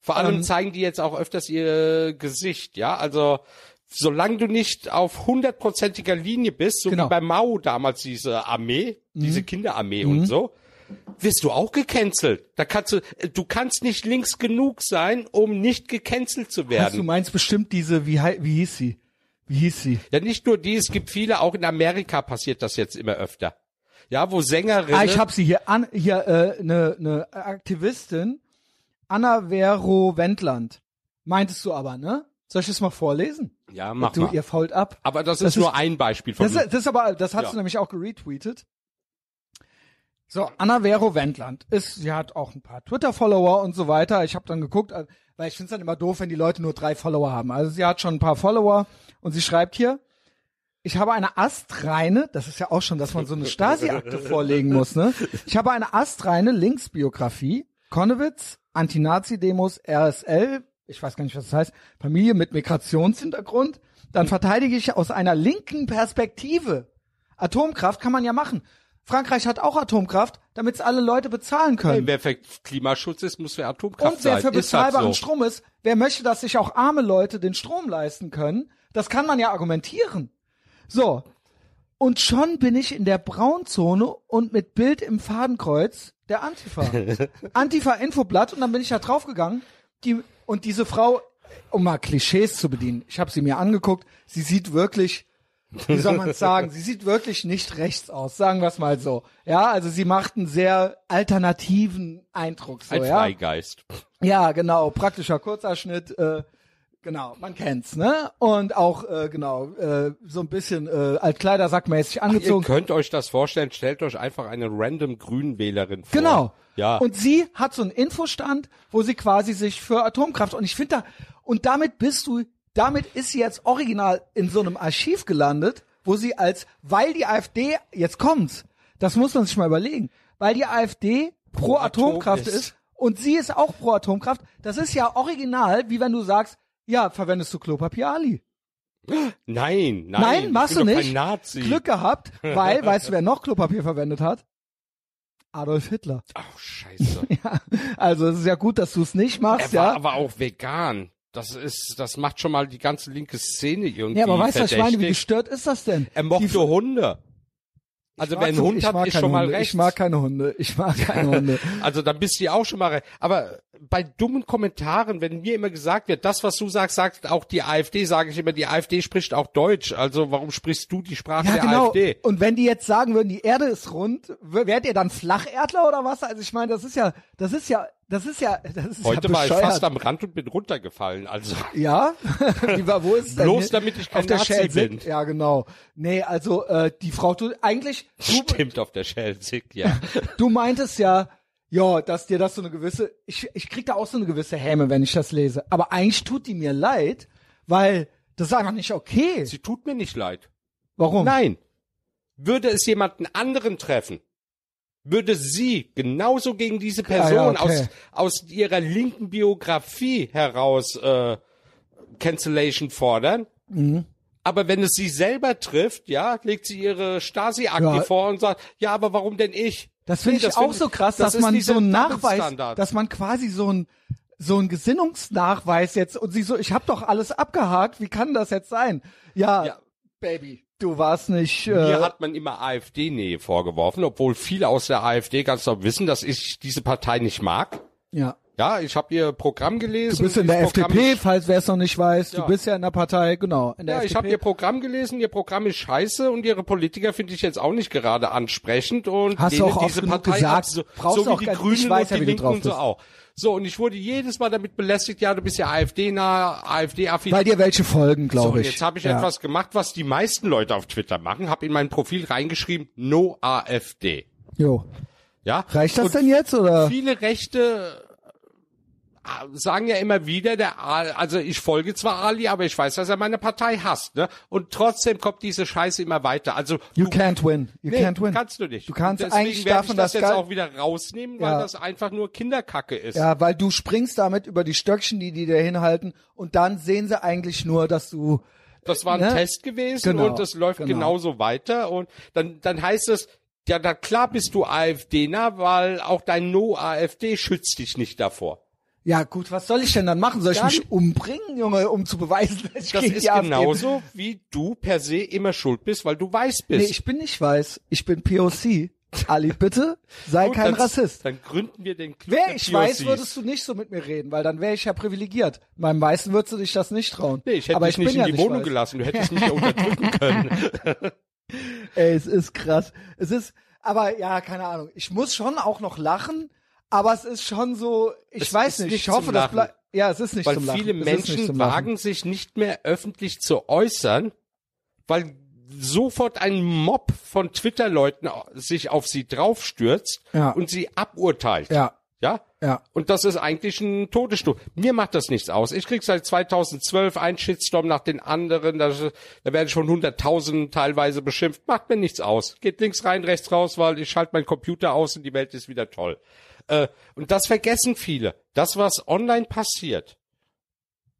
Vor allem Ähm, zeigen die jetzt auch öfters ihr Gesicht, ja. Also solange du nicht auf hundertprozentiger Linie bist, so Genau. Mhm. wie bei Mao damals diese Armee, diese Kinderarmee und so, wirst du auch gecancelt. Da kannst du, du kannst nicht links genug sein, um nicht gecancelt zu werden. du meinst bestimmt diese, wie, wie hieß sie? Wie hieß sie? Ja, nicht nur die, es gibt viele, auch in Amerika passiert das jetzt immer öfter. Ja, wo Sängerinnen. Ah, ich habe sie hier an, hier äh, eine ne Aktivistin, Anna Vero Wendland. Meintest du aber, ne? Soll ich das mal vorlesen? ja, mach du, mal. ihr fault ab. Aber das, Das ist nur ist- ein Beispiel von Das, ist- das ist aber, das hast Ja. du nämlich auch geretweetet. So, Anna Vero Wendland ist, sie hat auch ein paar Twitter-Follower und so weiter. Ich habe dann geguckt, äh, weil ich finde es dann immer doof, wenn die Leute nur drei Follower haben. Also sie hat schon ein paar Follower und sie schreibt hier, ich habe eine astreine, das ist ja auch schon, dass man so eine Stasi-Akte *laughs* vorlegen muss, ne? Ich habe eine astreine Linksbiografie, Konnewitz, Anti-Nazi-Demos, RSL, ich weiß gar nicht, was das heißt, Familie mit Migrationshintergrund. Dann verteidige ich aus einer linken Perspektive. Atomkraft kann man ja machen. Frankreich hat auch Atomkraft, damit es alle Leute bezahlen können. Hey, wer für Klimaschutz ist, muss für Atomkraft Und wer sein. für Ist bezahlbaren so. Strom ist, wer möchte, dass sich auch arme Leute den Strom leisten können, das kann man ja argumentieren. So. Und schon bin ich in der Braunzone und mit Bild im Fadenkreuz der Antifa. *laughs* Antifa-Infoblatt und dann bin ich da draufgegangen. Die, und diese Frau, um mal Klischees zu bedienen, ich habe sie mir angeguckt, sie sieht wirklich, wie soll man sagen, sie sieht wirklich nicht rechts aus, sagen wir es mal so. Ja, also sie macht einen sehr alternativen Eindruck. So, Ein ja? Freigeist. Ja, genau, praktischer Kurzerschnitt, äh, genau, man kennt's, ne? Und auch, äh, genau, äh, so ein bisschen äh, altkleidersackmäßig Ihr angezogen. könnt euch das vorstellen, stellt euch einfach eine random Grünwählerin vor. Genau. Ja. Und sie hat so einen Infostand, wo sie quasi sich für Atomkraft und ich finde da und damit bist du, damit ist sie jetzt original in so einem Archiv gelandet, wo sie als, weil die AfD jetzt kommt's, das muss man sich mal überlegen, weil die AfD pro, Atom Atomkraft ist. ist. und sie ist auch pro Atomkraft. Das ist ja original, wie wenn du sagst, ja, verwendest du Klopapier Ali? nein, nein. Nein, machst du nicht. Glück gehabt, weil, *laughs* weißt du, wer noch Klopapier verwendet hat? Adolf Hitler. Oh, scheiße. *laughs* Ja, also es ist ja gut, dass du es nicht er machst, war ja. aber auch vegan. Das ist, das macht schon mal die ganze linke Szene irgendwie Ja, aber weißt du, was ich meine? Wie gestört ist das denn? Er mochte Die- Hunde. Also wer einen so- Hund hat, ist schon mal Hunde. recht. Ich mag keine Hunde. Ich mag keine *laughs* Hunde. Also dann bist du ja auch schon mal recht. Aber bei dummen Kommentaren, wenn mir immer gesagt wird, das, was du sagst, sagt auch die AfD, sage ich immer, die AfD spricht auch Deutsch. Also warum sprichst du die Sprache Ja, der genau. AfD? Und wenn die jetzt sagen würden, die Erde ist rund, wärt ihr dann Flacherdler oder was? Also ich meine, das ist ja, das ist ja, das ist ja, das ist Heute ja war ich fast am Rand und bin runtergefallen. Also Ja? *laughs* Wie war, wo ist denn? Bloß damit ich kein Auf der Nazi Schelsig? bin. Ja, genau. Nee, also äh, die Frau, du eigentlich, du, *laughs* stimmt auf der Schelsig, ja. *laughs* du meintest ja, ja, dass dir das so eine gewisse, ich, ich krieg da auch so eine gewisse Häme, wenn ich das lese. Aber eigentlich tut die mir leid, weil das ist einfach nicht okay. Sie tut mir nicht leid. Warum? Nein. Würde es jemanden anderen treffen, würde sie genauso gegen diese Person Ah, ja, okay. aus, aus ihrer linken Biografie heraus äh, Cancellation fordern. Mhm. Aber wenn es sie selber trifft, ja, legt sie ihre Stasi-Akte Ja. vor und sagt, ja, aber warum denn ich? Das finde Nee, ich auch find so krass, das dass man so einen Nachweis, dass man quasi so ein so ein Gesinnungsnachweis jetzt und sie so, ich habe doch alles abgehakt, wie kann das jetzt sein? Ja, Ja. Baby, du warst nicht. Mir Äh, hat man immer AfD-Nähe vorgeworfen, obwohl viele aus der AfD ganz genau wissen, dass ich diese Partei nicht mag. ja, Ja, ich habe ihr Programm gelesen. du bist in der Programm FDP, falls wer es noch nicht weiß. Ja. Du bist ja in der Partei, genau, der Ja, ich habe FDP. ihr Programm gelesen, ihr Programm ist scheiße und ihre Politiker finde ich jetzt auch nicht gerade ansprechend und Hast du auch diese Partei gesagt. ab, so, Brauchst so wie auch die Grünen weiß und die Linken drauf und so auch. So, und ich wurde jedes Mal damit belästigt, ja, du bist ja AfD-nah, AfD-affin. Weil dir welche folgen, So, glaube und ich. jetzt habe ich ja. etwas gemacht, was die meisten Leute auf Twitter machen, habe in mein Profil reingeschrieben, no AfD. Jo. Ja? Reicht das Und denn jetzt oder? Viele Rechte sagen ja immer wieder, der Ali, also ich folge zwar Ali, aber ich weiß, dass er meine Partei hasst, ne? Und trotzdem kommt diese Scheiße immer weiter. Also You du, can't win. You nee, can't win. kannst du nicht. Du kannst deswegen eigentlich werde davon ich das das jetzt auch wieder rausnehmen, weil Ja. das einfach nur Kinderkacke ist. Ja, weil du springst damit über die Stöckchen, die die dir hinhalten und dann sehen sie eigentlich nur, dass du Das war ein Ne? Test gewesen Genau, und das läuft genau. genauso weiter und dann, dann heißt es, ja, na klar bist du AfDner, weil auch dein No-AfD schützt dich nicht davor. Ja, gut, was soll ich denn dann machen? Soll ich Gar mich umbringen, Junge, um zu beweisen, dass ich Das ist genauso, wie du per se immer schuld bist, weil du weiß bist. Nee, ich bin nicht weiß. Ich bin POC. Ali, *laughs* bitte, sei Gut, kein dann- Rassist. Dann gründen wir den Club Wäre ich weiß, POCs. würdest du nicht so mit mir reden, weil dann wäre ich ja privilegiert. Beim Weißen würdest du dich das nicht trauen. Nee, ich hätte Aber dich ich nicht bin in ja die nicht Wohnung weiß. gelassen, du hättest mich ja *laughs* unterdrücken können. Ey, es ist krass. Es ist, aber ja, keine Ahnung. Ich muss schon auch noch lachen, aber es ist schon so, ich Es weiß nicht, ich hoffe, das bleibt, ja, es ist nicht weil zum Lachen. viele Es Menschen wagen sich nicht mehr öffentlich zu äußern, weil sofort ein Mob von Twitter-Leuten sich auf sie draufstürzt Ja. und sie aburteilt. Ja, Ja? ja. Und das ist eigentlich ein Todesstoß. Mir macht das nichts aus. Ich krieg seit 2012 einen Shitstorm nach den anderen. Da, da werden schon hunderttausend teilweise beschimpft. Macht mir nichts aus. Geht links rein, rechts raus, weil ich schalte meinen Computer aus und die Welt ist wieder toll. Äh, und das vergessen viele. Das, was online passiert,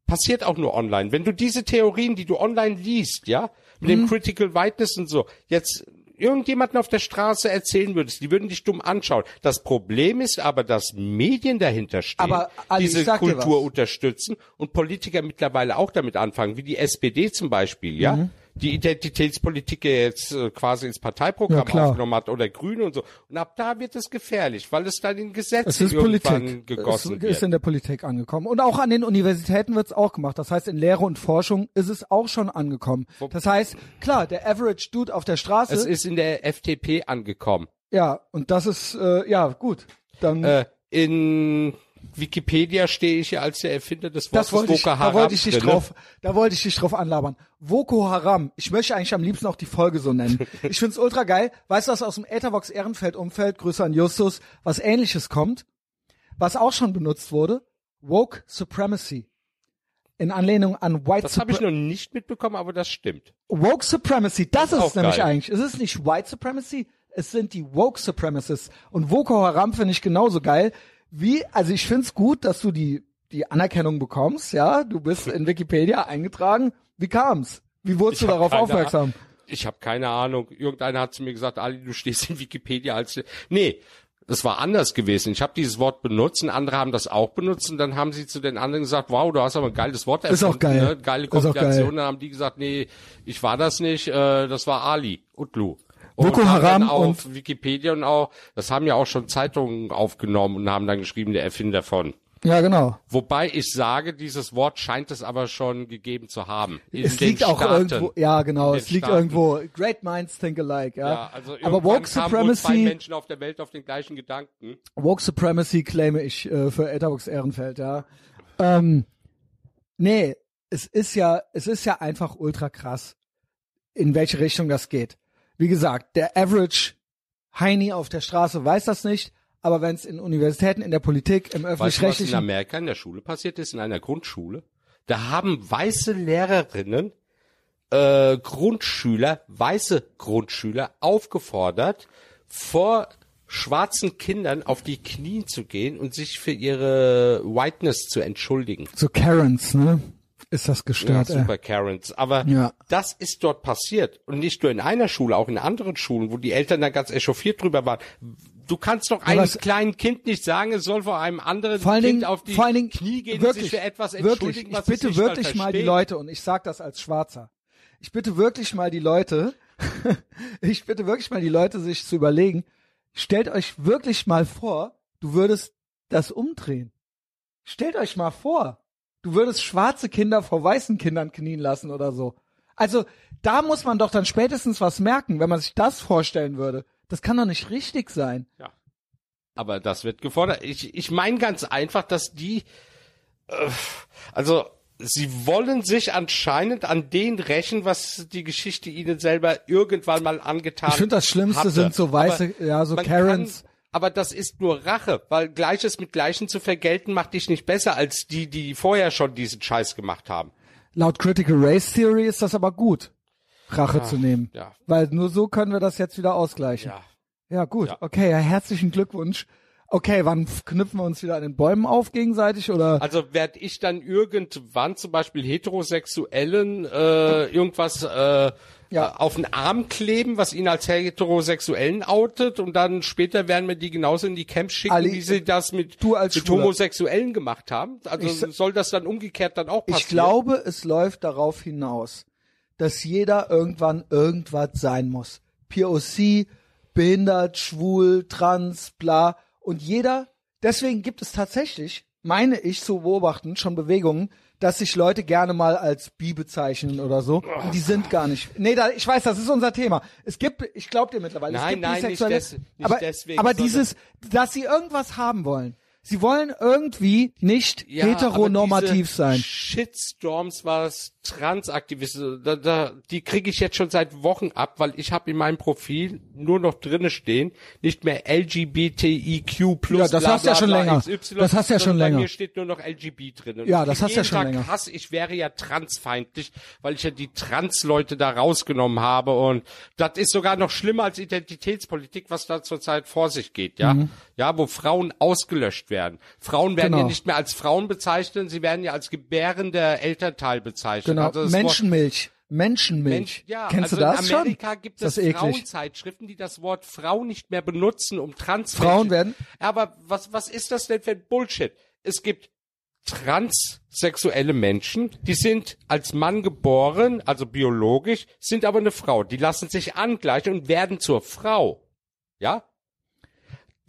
passiert auch nur online. Wenn du diese Theorien, die du online liest, ja, mit Mhm. dem Critical Whiteness und so, jetzt irgendjemanden auf der Straße erzählen würdest, die würden dich dumm anschauen. Das Problem ist aber, dass Medien dahinter stehen, Aber, Ali, diese Kultur unterstützen und Politiker mittlerweile auch damit anfangen, wie die SPD zum Beispiel, ja, Mhm. Die Identitätspolitik jetzt äh, quasi ins Ja, Parteiprogramm klar. aufgenommen hat oder Grüne und so. Und ab da wird es gefährlich, weil es dann in Es Gesetze ist irgendwann Politik. gegossen es wird. ist in der Politik angekommen. Und auch an den Universitäten wird es auch gemacht. Das heißt, in Lehre und Forschung ist es auch schon angekommen. Das heißt, klar, der Average Dude auf der Straße, es ist in der FDP angekommen. ja, und das ist, äh, ja, gut. Dann, Äh, in Wikipedia stehe ich ja als der Erfinder des das Wortes wollte ich, Boko da Haram wollte ich dich drinne. drauf, da wollte ich dich drauf anlabern. Boko Haram. Ich möchte eigentlich am liebsten auch die Folge so nennen. *laughs* Ich find's ultra geil. Weißt du, was aus dem Etherbox Ehrenfeld Umfeld, Grüße an Justus, was ähnliches kommt? Was auch schon benutzt wurde? Woke Supremacy. In Anlehnung an White Das habe ich Supremacy. noch nicht mitbekommen, aber das stimmt. Woke Supremacy, das, ist auch es nämlich geil. eigentlich. Es ist nicht White Supremacy, es sind die Woke Supremacists. Und Boko Haram finde ich genauso geil. Wie, also ich find's gut, dass du die, die Anerkennung bekommst, ja. Du bist in Wikipedia eingetragen. Wie kam's? Wie wurdest Ich du darauf aufmerksam? Ah- Ich habe keine Ahnung. Irgendeiner hat zu mir gesagt, Ali, du stehst in Wikipedia als... Nee, das war anders gewesen. Ich habe dieses Wort benutzt und andere haben das auch benutzt und dann haben sie zu den anderen gesagt, wow, du hast aber ein geiles Wort Ist auch erfunden, geil. Ne? Geile auch geil. Kombination. Dann haben die gesagt, nee, ich war das nicht, äh, das war Ali, Utlu. Boko und Haram auf Wikipedia und auch, das haben ja auch schon Zeitungen aufgenommen und haben dann geschrieben, der Erfinder von. Ja, genau. Wobei ich sage, dieses Wort scheint es aber schon gegeben zu haben. Es liegt auch Staaten. irgendwo, ja genau, es liegt Staaten. irgendwo, great minds think alike, ja. Ja, also Aber Woke wohl zwei Supremacy, Menschen auf der Welt auf den gleichen Gedanken. Woke Supremacy claime ich äh, für Etherbox Ehrenfeld, ja. Ähm, nee, es ist ja, es ist ja einfach ultra krass, in welche Richtung das geht. Wie gesagt, der Average Heini auf der Straße weiß das nicht, aber wenn es in Universitäten, in der Politik, im Weißt du, was in öffentlich-rechtlichen, Amerika in der Schule passiert ist, in einer Grundschule? Da haben weiße Lehrerinnen äh, Grundschüler, weiße Grundschüler aufgefordert, vor schwarzen Kindern auf die Knie zu gehen und sich für ihre Whiteness zu entschuldigen. so Karens, ne, ist das Ja, gestört. äh. super Karens. Aber Ja. das ist dort passiert. Und nicht nur in einer Schule, auch in anderen Schulen, wo die Eltern da ganz echauffiert drüber waren. Du kannst doch einem kleinen Kind nicht sagen, es soll vor einem anderen vor Kind Dingen, auf die vor allen Dingen, Knie gehen wirklich, sich für etwas wirklich, entschuldigen, ich was bitte es nicht wirklich mal mal die. Leute, und ich sag das als Schwarzer, ich bitte wirklich mal die Leute, *laughs* ich bitte wirklich mal die Leute, sich zu überlegen, stellt euch wirklich mal vor, du würdest das umdrehen. Stellt euch mal vor, du würdest schwarze Kinder vor weißen Kindern knien lassen oder so. Also, da muss man doch dann spätestens was merken, wenn man sich das vorstellen würde. Das kann doch nicht richtig sein. Ja. Aber das wird gefordert. Ich, ich meine ganz einfach, dass die, äh, also sie wollen sich anscheinend an den rächen, was die Geschichte ihnen selber irgendwann mal angetan hat. Ich finde das Schlimmste hatte. sind so weiße, Aber ja, so Karens. Aber das ist nur Rache, weil Gleiches mit Gleichen zu vergelten macht dich nicht besser als die, die vorher schon diesen Scheiß gemacht haben. Laut Critical Race Theory ist das aber gut, Rache zu nehmen. ja. Weil nur so können wir das jetzt wieder ausgleichen. Ja. Ja, gut. Ja. Okay, ja, herzlichen Glückwunsch. Okay, wann knüpfen wir uns wieder an den Bäumen auf gegenseitig oder? Also werd ich dann irgendwann zum Beispiel Heterosexuellen äh, irgendwas äh, Ja. auf den Arm kleben, was ihn als Heterosexuellen outet und dann später werden wir die genauso in die Camps schicken, Ali, wie sie das mit, mit. Homosexuellen gemacht haben. Also Ich soll das dann umgekehrt dann auch passieren? Ich glaube, es läuft darauf hinaus, dass jeder irgendwann irgendwas sein muss. POC, behindert, schwul, trans, bla. Und jeder, deswegen gibt es tatsächlich, meine ich zu beobachten, schon Bewegungen, dass sich Leute gerne mal als bi bezeichnen oder so. Und die sind gar nicht. Nee, da, ich weiß, das ist unser Thema. Es gibt, ich glaube dir mittlerweile, es Nein, gibt nein, nicht des- nicht aber, deswegen, aber dieses, dass sie irgendwas haben wollen. Sie wollen irgendwie nicht Ja, heteronormativ sein. Shitstorms, was Transaktivisten, da, da, die kriege ich jetzt schon seit Wochen ab, weil ich habe in meinem Profil nur noch drinne stehen, nicht mehr LGBTIQ plus. Ja, das bla, hast du ja schon bla, länger. XY, Das hast du ja schon sondern länger. Bei mir steht nur noch LGB drin. Ja, ich das hast du ja schon Tag länger. Hass, ich wäre ja transfeindlich, weil ich ja die Trans-Leute da rausgenommen habe und das ist sogar noch schlimmer als Identitätspolitik, was da zurzeit vor sich geht, ja. Ja, wo Frauen ausgelöscht werden. Frauen werden. Genau. ja nicht mehr als Frauen bezeichnet, sie werden ja als gebärender Elternteil bezeichnet. Genau, Also Wort- Menschenmilch. Menschenmilch. Mensch, ja, Kennst also du das in Amerika schon? gibt es. Frauenzeitschriften, die das Wort Frau nicht mehr benutzen, um trans Frauen werden- Aber was was ist das denn für ein Bullshit? Es gibt transsexuelle Menschen, die sind als Mann geboren, also biologisch, sind aber eine Frau. Die lassen sich angleichen und werden zur Frau. Ja?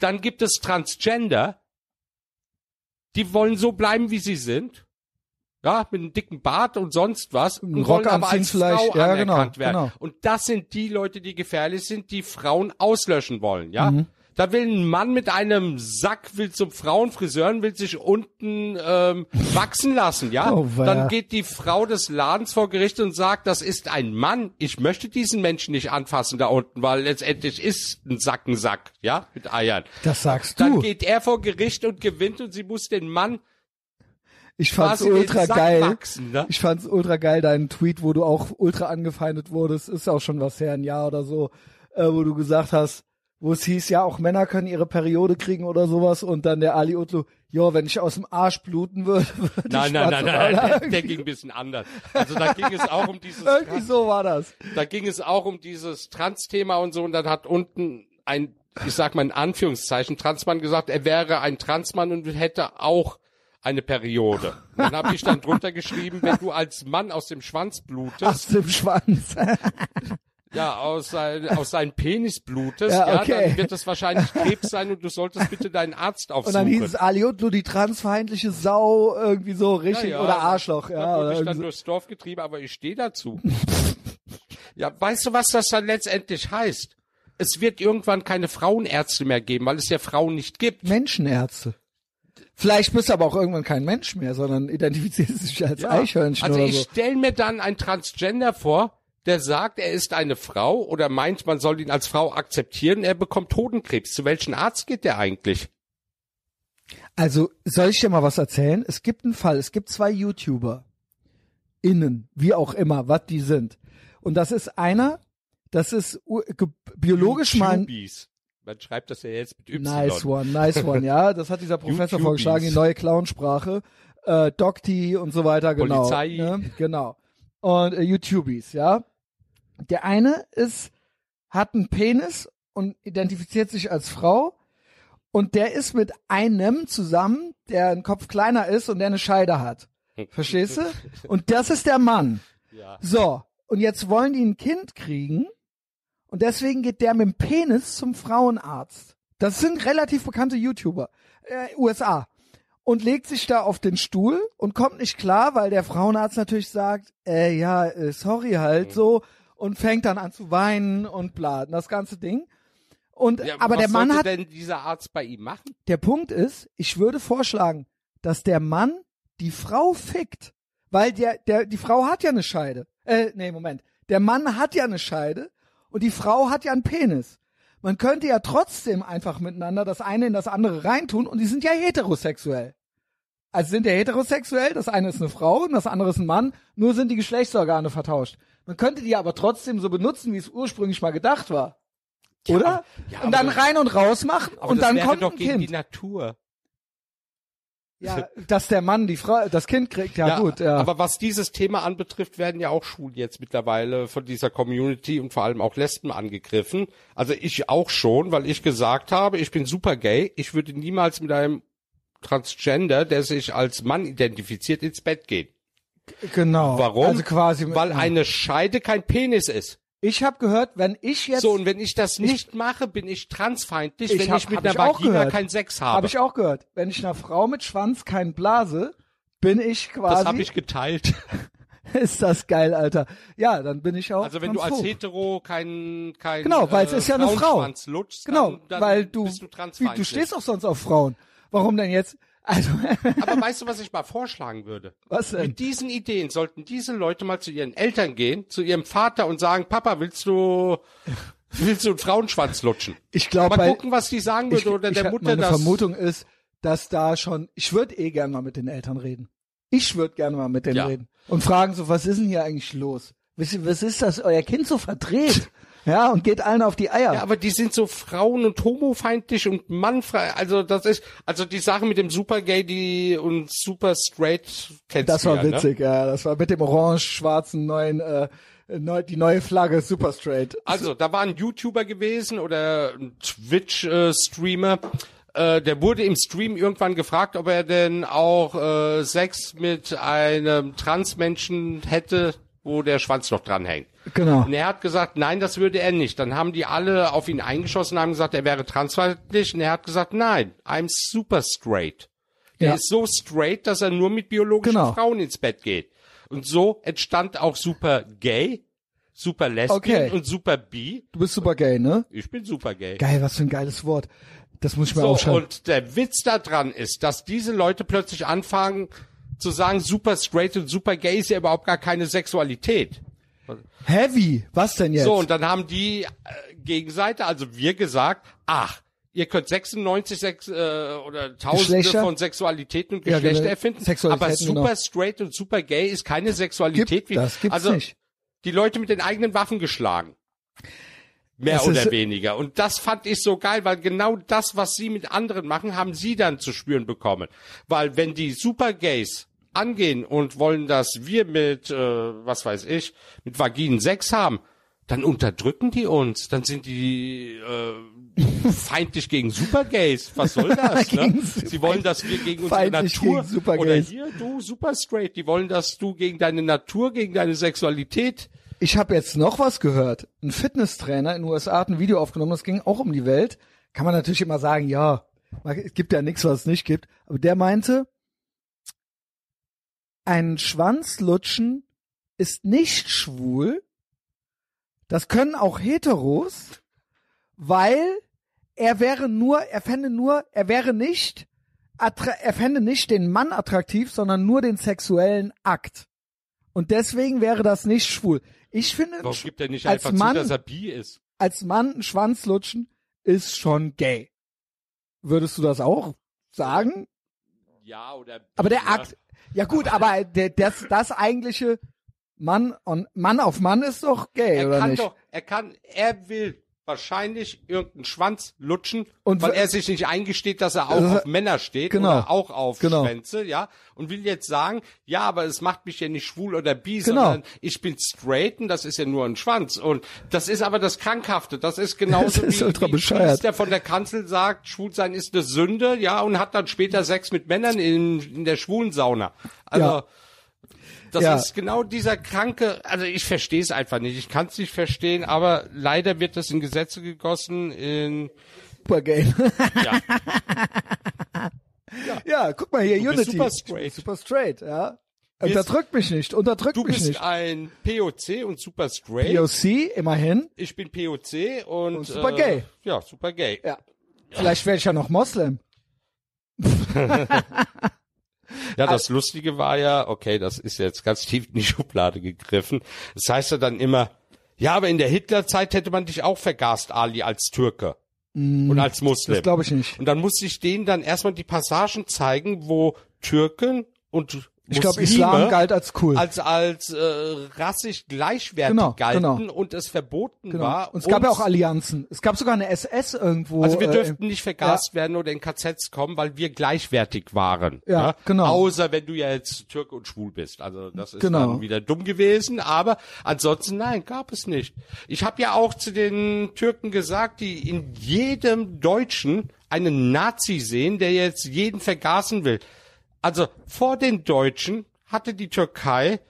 Dann gibt es Transgender, die wollen so bleiben, wie sie sind. Ja, mit einem dicken Bart und sonst was. Wollen Rock aber als. Frau Ja, genau, anerkannt werden. genau. Und das sind die Leute, die gefährlich sind, die Frauen auslöschen wollen, ja? Mhm. Da will ein Mann mit einem Sack, will zum Frauenfriseur und will sich unten ähm, wachsen lassen, ja? Oh. Dann geht die Frau des Ladens vor Gericht und sagt, das ist ein Mann. Ich möchte diesen Menschen nicht anfassen da unten, weil letztendlich ist ein Sack ein Sack, ja? Mit Eiern. Das sagst Dann du. geht er vor Gericht und gewinnt und sie muss den Mann Ich fand's ultra geil. wachsen, ne? Ich fand's ultra geil, deinen Tweet, wo du auch ultra angefeindet wurdest. Ist auch schon was her, ein Jahr oder so, äh, wo du gesagt hast, wo es hieß, ja, auch Männer können ihre Periode kriegen oder sowas. Und dann der Ali Utlu, jo, wenn ich aus dem Arsch bluten würde, *laughs* würde Nein, ich nein, nein, nein, oder der, der ging ein bisschen anders. Also da ging es auch um dieses, *laughs* Irgendwie so war das. da ging es auch um dieses Trans-Thema und so und dann hat unten ein, ich sag mal in Anführungszeichen, Transmann gesagt, er wäre ein Transmann und hätte auch eine Periode. Dann habe ich dann drunter geschrieben, wenn du als Mann aus dem Schwanz blutest, Aus dem Schwanz. *laughs* ja, aus, sein, aus seinem Penis blutest, Ja, ja, okay. dann wird das wahrscheinlich Krebs sein und du solltest bitte deinen Arzt *laughs* Und aufsuchen. dann hieß es Ali Utlu, die transfeindliche Sau, irgendwie so richtig, Ja, ja. oder Arschloch, ja. Da Oder wurde ich dann so. durchs Dorf getrieben, aber ich stehe dazu. *laughs* ja, weißt du, was das dann letztendlich heißt? Es wird irgendwann keine Frauenärzte mehr geben, weil es ja Frauen nicht gibt. Menschenärzte. Vielleicht bist du aber auch irgendwann kein Mensch mehr, sondern identifizierst dich als Ja. Eichhörnchen also oder ich so. stelle mir dann einen Transgender vor, der sagt, er ist eine Frau oder meint, man soll ihn als Frau akzeptieren, er bekommt Hodenkrebs. Zu welchem Arzt geht der eigentlich? Also, soll ich dir mal was erzählen? Es gibt einen Fall, es gibt zwei YouTuber. Innen, wie auch immer, was die sind. Und das ist einer, das ist biologisch mal ein. Man schreibt das ja jetzt mit Y. Nice one, nice one, ja. Das hat dieser Professor YouTubies. vorgeschlagen, die neue Clownsprache. Äh, Docti und so weiter, genau. Polizei. Ne? Genau. Und äh, YouTubies, ja. Der eine ist, hat einen Penis und identifiziert sich als Frau. Und der ist mit einem zusammen, der einen Kopf kleiner ist und der eine Scheide hat. *laughs* Verstehst du? Und das ist der Mann. Ja. So, und jetzt wollen die ein Kind kriegen und deswegen geht der mit dem Penis zum Frauenarzt. Das sind relativ bekannte YouTuber, äh, USA. Und legt sich da auf den Stuhl und kommt nicht klar, weil der Frauenarzt natürlich sagt, äh, ja, äh, sorry halt so und fängt dann an zu weinen und bla, das ganze Ding. Und Ja, aber was der Mann hat denn dieser Arzt bei ihm machen? der Punkt ist, ich würde vorschlagen, dass der Mann die Frau fickt, Weil der, der, die Frau hat ja eine Scheide. Äh, nee, Moment. Der Mann hat ja eine Scheide und die Frau hat ja einen Penis. Man könnte ja trotzdem einfach miteinander das eine in das andere reintun und die sind ja heterosexuell. Also sind ja heterosexuell, das eine ist eine Frau und das andere ist ein Mann, nur sind die Geschlechtsorgane vertauscht. Man könnte die aber trotzdem so benutzen, wie es ursprünglich mal gedacht war. Oder? ja, und dann das- rein und raus machen Aber und das dann wäre kommt doch ein gegen die Kind. Natur. Ja, dass der Mann die Frau, das Kind kriegt, ja, gut, ja. Aber was dieses Thema anbetrifft, werden ja auch Schwulen jetzt mittlerweile von dieser Community und vor allem auch Lesben angegriffen. Also ich auch schon, weil ich gesagt habe, ich bin super gay. Ich würde niemals mit einem Transgender, der sich als Mann identifiziert, ins Bett gehen. Genau. Warum? Also quasi, Weil ja. eine Scheide kein Penis ist. ich habe gehört, wenn ich jetzt, So, und wenn ich das nicht mache, bin ich transfeindlich, Ich wenn hab- ich mit einer ich Vagina keinen Sex habe. habe ich auch gehört, wenn ich einer Frau mit Schwanz keinen blase, bin ich quasi, das habe ich geteilt. *laughs* ist das geil, Alter. Ja, dann bin ich auch Also wenn du als transphob. hetero kein kein Genau, weil es äh, ist ja eine Frau. Lutschst, Genau, dann, dann weil du, bist du wie, du stehst auch sonst auf Frauen. Warum denn jetzt? Also, Aber *laughs* weißt du, was ich mal vorschlagen würde? was denn? Mit diesen Ideen sollten diese Leute mal zu ihren Eltern gehen, zu ihrem Vater und sagen, Papa, willst du willst du einen Frauenschwanz lutschen? Ich glaube, Mal gucken, was die sagen würde oder ich der Mutter meine das. Vermutung ist, dass da schon, ich würde eh gerne mal mit den Eltern reden. Ich würde gerne mal mit denen Ja. reden und fragen so, was ist denn hier eigentlich los? Was, was ist das, euer Kind so verdreht? Ja, und geht allen auf die Eier. Ja, aber die sind so frauen- und homofeindlich und mannfrei. Also das ist, also die Sache mit dem Supergay, die und super straight kennst das war ja, Ne? witzig, ja. Das war mit dem orange-schwarzen neuen, äh, neu, die neue Flagge, super straight. Also, da war ein YouTuber gewesen oder ein Twitch-Streamer. Äh, der wurde im Stream irgendwann gefragt, ob er denn auch äh, Sex mit einem Transmenschen hätte, wo der Schwanz noch dranhängt. Genau. Und er hat gesagt, nein, das würde er nicht. Dann haben die alle auf ihn eingeschossen und haben gesagt, er wäre transfeindlich. Und er hat gesagt, nein, I'm super straight. Er Ja. ist so straight, dass er nur mit biologischen Genau. Frauen ins Bett geht. Und so entstand auch super gay, super lesbian Okay. und super bi. Du bist super gay, ne? Ich bin super gay. Geil, was für ein geiles Wort. Das muss ich mir So, aufschreiben. und der Witz daran ist, dass diese Leute plötzlich anfangen zu sagen, super straight und super gay ist ja überhaupt gar keine Sexualität. Heavy, was denn jetzt? So, und dann haben die äh, Gegenseite, also wir gesagt, ach, ihr könnt 96 Sex, äh, oder Tausende Geschlechter? von Sexualitäten und Ja, Geschlechter genau. erfinden, Sexualitäten, aber super genau. straight und super gay ist keine Sexualität. Gibt- das gibt's also nicht. die Leute mit den eigenen Waffen geschlagen. Mehr Das oder weniger. Und das fand ich so geil, weil genau das, was sie mit anderen machen, haben sie dann zu spüren bekommen. Weil wenn die Supergays angehen und wollen, dass wir mit, äh, was weiß ich, mit Vaginen Sex haben, dann unterdrücken die uns. Dann sind die äh, *laughs* feindlich gegen Supergays. Was soll das? ne? Sie wollen, dass wir gegen unsere feindlich Natur gegen oder hier du super straight. Die wollen, dass du gegen deine Natur, gegen deine Sexualität Ich habe jetzt noch was gehört. Ein Fitnesstrainer in den USA hat ein Video aufgenommen, das ging auch um die Welt. Kann man natürlich immer sagen, ja, es gibt ja nichts, was es nicht gibt. Aber der meinte, ein Schwanzlutschen ist nicht schwul. Das können auch Heteros, weil er wäre nur, er fände nur, er wäre nicht, er fände nicht den Mann attraktiv, sondern nur den sexuellen Akt. Und deswegen wäre das nicht schwul. Ich finde, Warum gibt er nicht als einfach Mann, zu, dass er bi ist? als Mann einen Schwanz lutschen ist schon gay. Würdest du das auch sagen? Ja, oder bi, Aber der? Akt, ja gut, aber der, das, das eigentliche Mann on, Mann auf Mann ist doch gay, Er oder kann nicht? doch, er kann, er will wahrscheinlich irgendeinen Schwanz lutschen, Und weil er sich nicht eingesteht, dass er auch Also, auf Männer steht genau. oder auch auf Genau. Schwänze, ja, und will jetzt sagen, ja, aber es macht mich ja nicht schwul oder bi, Genau. sondern ich bin straight und das ist ja nur ein Schwanz und das ist aber das Krankhafte, das ist genauso *laughs* Das ist wie, ultra wie bescheuert. Der von der Kanzel sagt, schwul sein ist eine Sünde, ja, und hat dann später Sex mit Männern in, in der schwulen Sauna. Also, Ja. Das Ja. ist genau dieser kranke, also ich verstehe es einfach nicht. Ich kann es nicht verstehen, aber leider wird das in Gesetze gegossen in Super gay. ja, ja, guck mal hier, Du bist Unity. super straight. Super straight, ja. Bist- Unterdrückt mich nicht, unterdrückt du mich bist nicht. ein POC und super straight. POC, immerhin. ich bin POC und, Und super äh, gay. Ja, super gay. Ja. Vielleicht werde ich ja noch Moslem. *laughs* Ja, das Lustige war ja, okay, das ist jetzt ganz tief in die *laughs* Schublade gegriffen. Das heißt ja dann immer, ja, aber in der Hitlerzeit hätte man dich auch vergast, Ali, als Türke. und als Muslim. Das glaube ich nicht. Und dann musste ich denen dann erstmal die Passagen zeigen, wo Türken und Ich glaube, Islam galt als cool. als als äh, rassisch gleichwertig Genau, galten genau. und es verboten Genau. war. Und es gab ja auch Allianzen. Es gab sogar eine SS irgendwo. also wir äh, dürften nicht vergast werden oder in KZs kommen, weil wir gleichwertig waren. Ja, ne? genau. Außer wenn du ja jetzt Türke und schwul bist. Also das ist Genau. dann wieder dumm gewesen. Aber ansonsten nein, gab es nicht. Ich habe ja auch zu den Türken gesagt, die in jedem Deutschen einen Nazi sehen, der jetzt jeden vergasen will. Also vor den Deutschen hatte die Türkei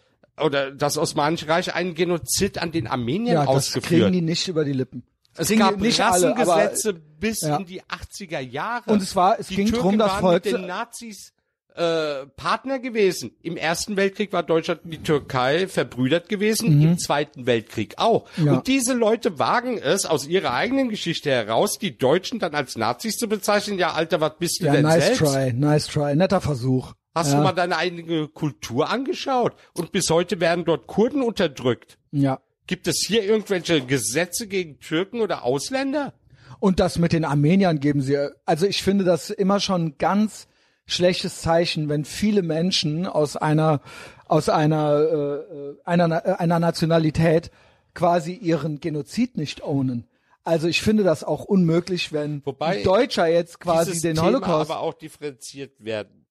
oder das Osmanische Reich einen Genozid an den Armeniern ja, das ausgeführt. kriegen die nicht über die Lippen. Das Es kriegen gab nicht alle, aber Rassengesetze bis ja. in die 80er Jahre. Und es war- es die ging Türken drum, das waren Volk mit den Nazis äh, Partner gewesen. Im Ersten Weltkrieg war Deutschland und die Türkei verbrüdert gewesen, im Zweiten Weltkrieg auch. Mhm. Ja. Und diese Leute wagen es aus ihrer eigenen Geschichte heraus, die Deutschen dann als Nazis zu bezeichnen. Ja, Alter, was bist du ja, denn nice selbst? try, nice try, netter Versuch. Hast ja. du mal deine eigene Kultur angeschaut? Und bis heute werden dort Kurden unterdrückt. Ja. Gibt es hier irgendwelche Gesetze gegen Türken oder Ausländer? Und das mit den Armeniern geben sie, also ich finde das immer schon ganz schlechtes Zeichen, wenn viele Menschen aus einer aus einer äh, einer einer Nationalität quasi ihren Genozid nicht ownen. Also ich finde das auch unmöglich, wenn Wobei ein Deutscher jetzt quasi den Thema Holocaust aber auch differenziert werden,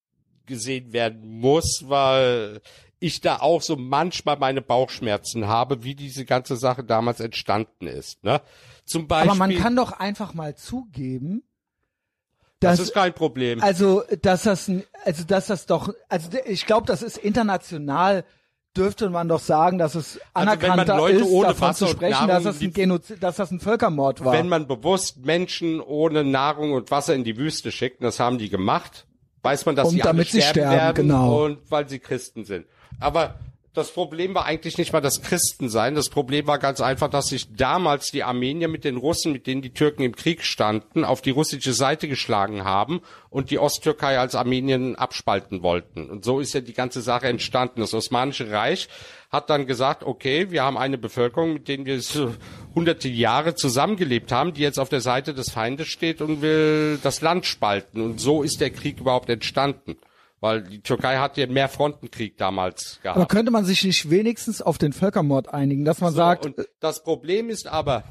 gesehen werden muss, weil ich da auch so manchmal meine Bauchschmerzen habe, wie diese ganze Sache damals entstanden ist. Ne? Zum Beispiel, Aber man kann doch einfach mal zugeben, das dass ist kein Problem. also dass das also dass das doch also ich glaube, das ist international dürfte man doch sagen, dass es Also anerkannter Leute ist, ohne davon Wasser zu sprechen, dass das ein Genozid, dass das ein Völkermord war. Wenn man bewusst Menschen ohne Nahrung und Wasser in die Wüste schickt, und das haben die gemacht, weiß man, dass Und sie damit alle sie sterben, sterben, werden genau. und weil sie Christen sind. Aber das Problem war eigentlich nicht mal das Christensein. Das Problem war ganz einfach, dass sich damals die Armenier mit den Russen, mit denen die Türken im Krieg standen, auf die russische Seite geschlagen haben und die Osttürkei als Armenien abspalten wollten. Und so ist ja die ganze Sache entstanden. Das Osmanische Reich hat dann gesagt, okay, wir haben eine Bevölkerung, mit denen wir hunderte Jahre zusammengelebt haben, die jetzt auf der Seite des Feindes steht und will das Land spalten. Und so ist der Krieg überhaupt entstanden. Weil die Türkei hat ja mehr Frontenkrieg damals gehabt. aber könnte man sich nicht wenigstens auf den Völkermord einigen, dass man sagt, Und das Problem ist aber,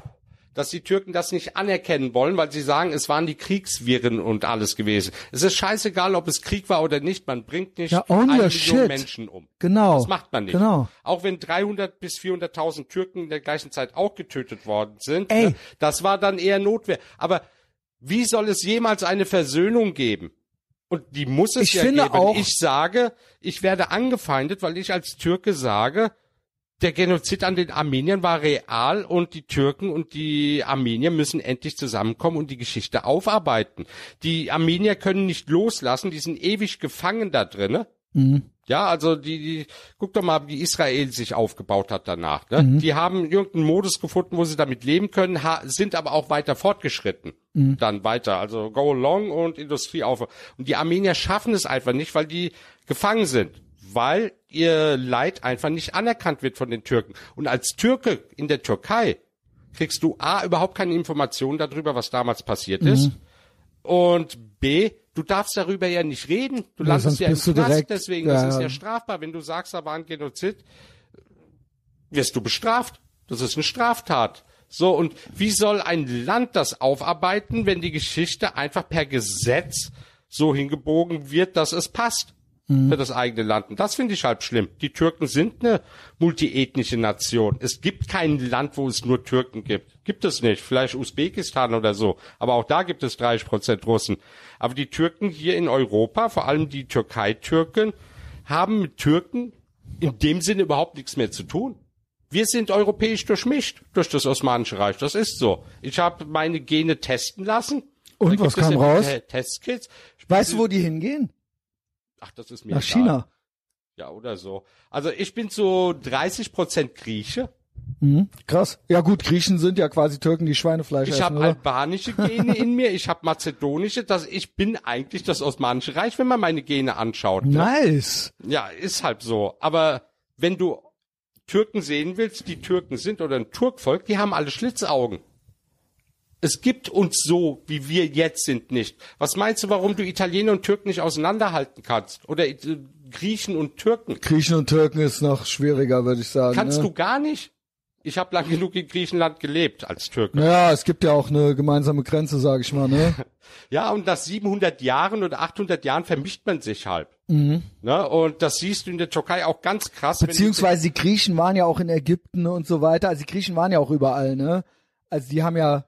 dass die Türken das nicht anerkennen wollen, weil sie sagen, es waren die Kriegswirren und alles gewesen. Es ist scheißegal, ob es Krieg war oder nicht. Man bringt nicht Ja, eine Million shit. Menschen um. Genau. Das macht man nicht. Genau. Auch wenn 300 bis 400.000 Türken in der gleichen Zeit auch getötet worden sind. Ey. Ne, das war dann eher Notwehr. Aber wie soll es jemals eine Versöhnung geben? Und die muss es Ich ja finde geben. auch- ich sage, ich werde angefeindet, weil ich als Türke sage, der Genozid an den Armeniern war real und die Türken und die Armenier müssen endlich zusammenkommen und die Geschichte aufarbeiten. Die Armenier können nicht loslassen, die sind ewig gefangen da drinne. Ja, also die, die, guck doch mal, wie Israel sich aufgebaut hat danach. Ne? Die haben irgendeinen Modus gefunden, wo sie damit leben können, sind aber auch weiter fortgeschritten. Dann weiter, also go along und Industrie auf. Und die Armenier schaffen es einfach nicht, weil die gefangen sind, weil ihr Leid einfach nicht anerkannt wird von den Türken. Und als Türke in der Türkei kriegst du A, überhaupt keine Informationen darüber, was damals passiert ist. Und B, du darfst darüber ja nicht reden. Du Ja, landest ja im Knast, direkt- deswegen, ja, das ist ja strafbar. Wenn du sagst, da war ein Genozid, wirst du bestraft. Das ist eine Straftat. So, und wie soll ein Land das aufarbeiten, wenn die Geschichte einfach per Gesetz so hingebogen wird, dass es passt für das eigene Land? Und das finde ich halb schlimm. Die Türken sind eine multiethnische Nation. Es gibt kein Land, wo es nur Türken gibt. Gibt es nicht. Vielleicht Usbekistan oder so. Aber auch da gibt es 30 Prozent Russen. Aber die Türken hier in Europa, vor allem die Türkei-Türken, haben mit Türken in dem Sinne überhaupt nichts mehr zu tun. Wir sind europäisch durchmischt durch das Osmanische Reich. Das ist so. Ich habe meine Gene testen lassen. Und Da was kam raus? Te- Testkits. weißt du, wo die hingehen? Ach, das ist mir Nach egal. China. Ja, oder so. Also ich bin so 30 Prozent Grieche. Mhm. Krass. Ja gut, Griechen sind ja quasi Türken, die Schweinefleisch Ich essen, habe oder? albanische Gene in mir, ich habe mazedonische, das, ich bin eigentlich das Osmanische Reich, wenn man meine Gene anschaut. Ne? Nice. Ja, ist halt so. Aber wenn du Türken sehen willst, die Türken sind oder ein Turkvolk, die haben alle Schlitzaugen. Es gibt uns so, wie wir jetzt sind, nicht. Was meinst du, warum du Italiener und Türken nicht auseinanderhalten kannst? Oder äh, Griechen und Türken? Griechen und Türken ist noch schwieriger, würde ich sagen. Kannst ne? du gar nicht? Ich habe lang genug in Griechenland gelebt als Türke. Naja, es gibt ja auch eine gemeinsame Grenze, sag ich mal, ne? *laughs* Ja, und nach 700 Jahren oder 800 Jahren vermischt man sich halb. Ne? Und das siehst du in der Türkei auch ganz krass. Beziehungsweise die Griechen waren ja auch in Ägypten und so weiter. Also die Griechen waren ja auch überall, ne? Also die haben ja,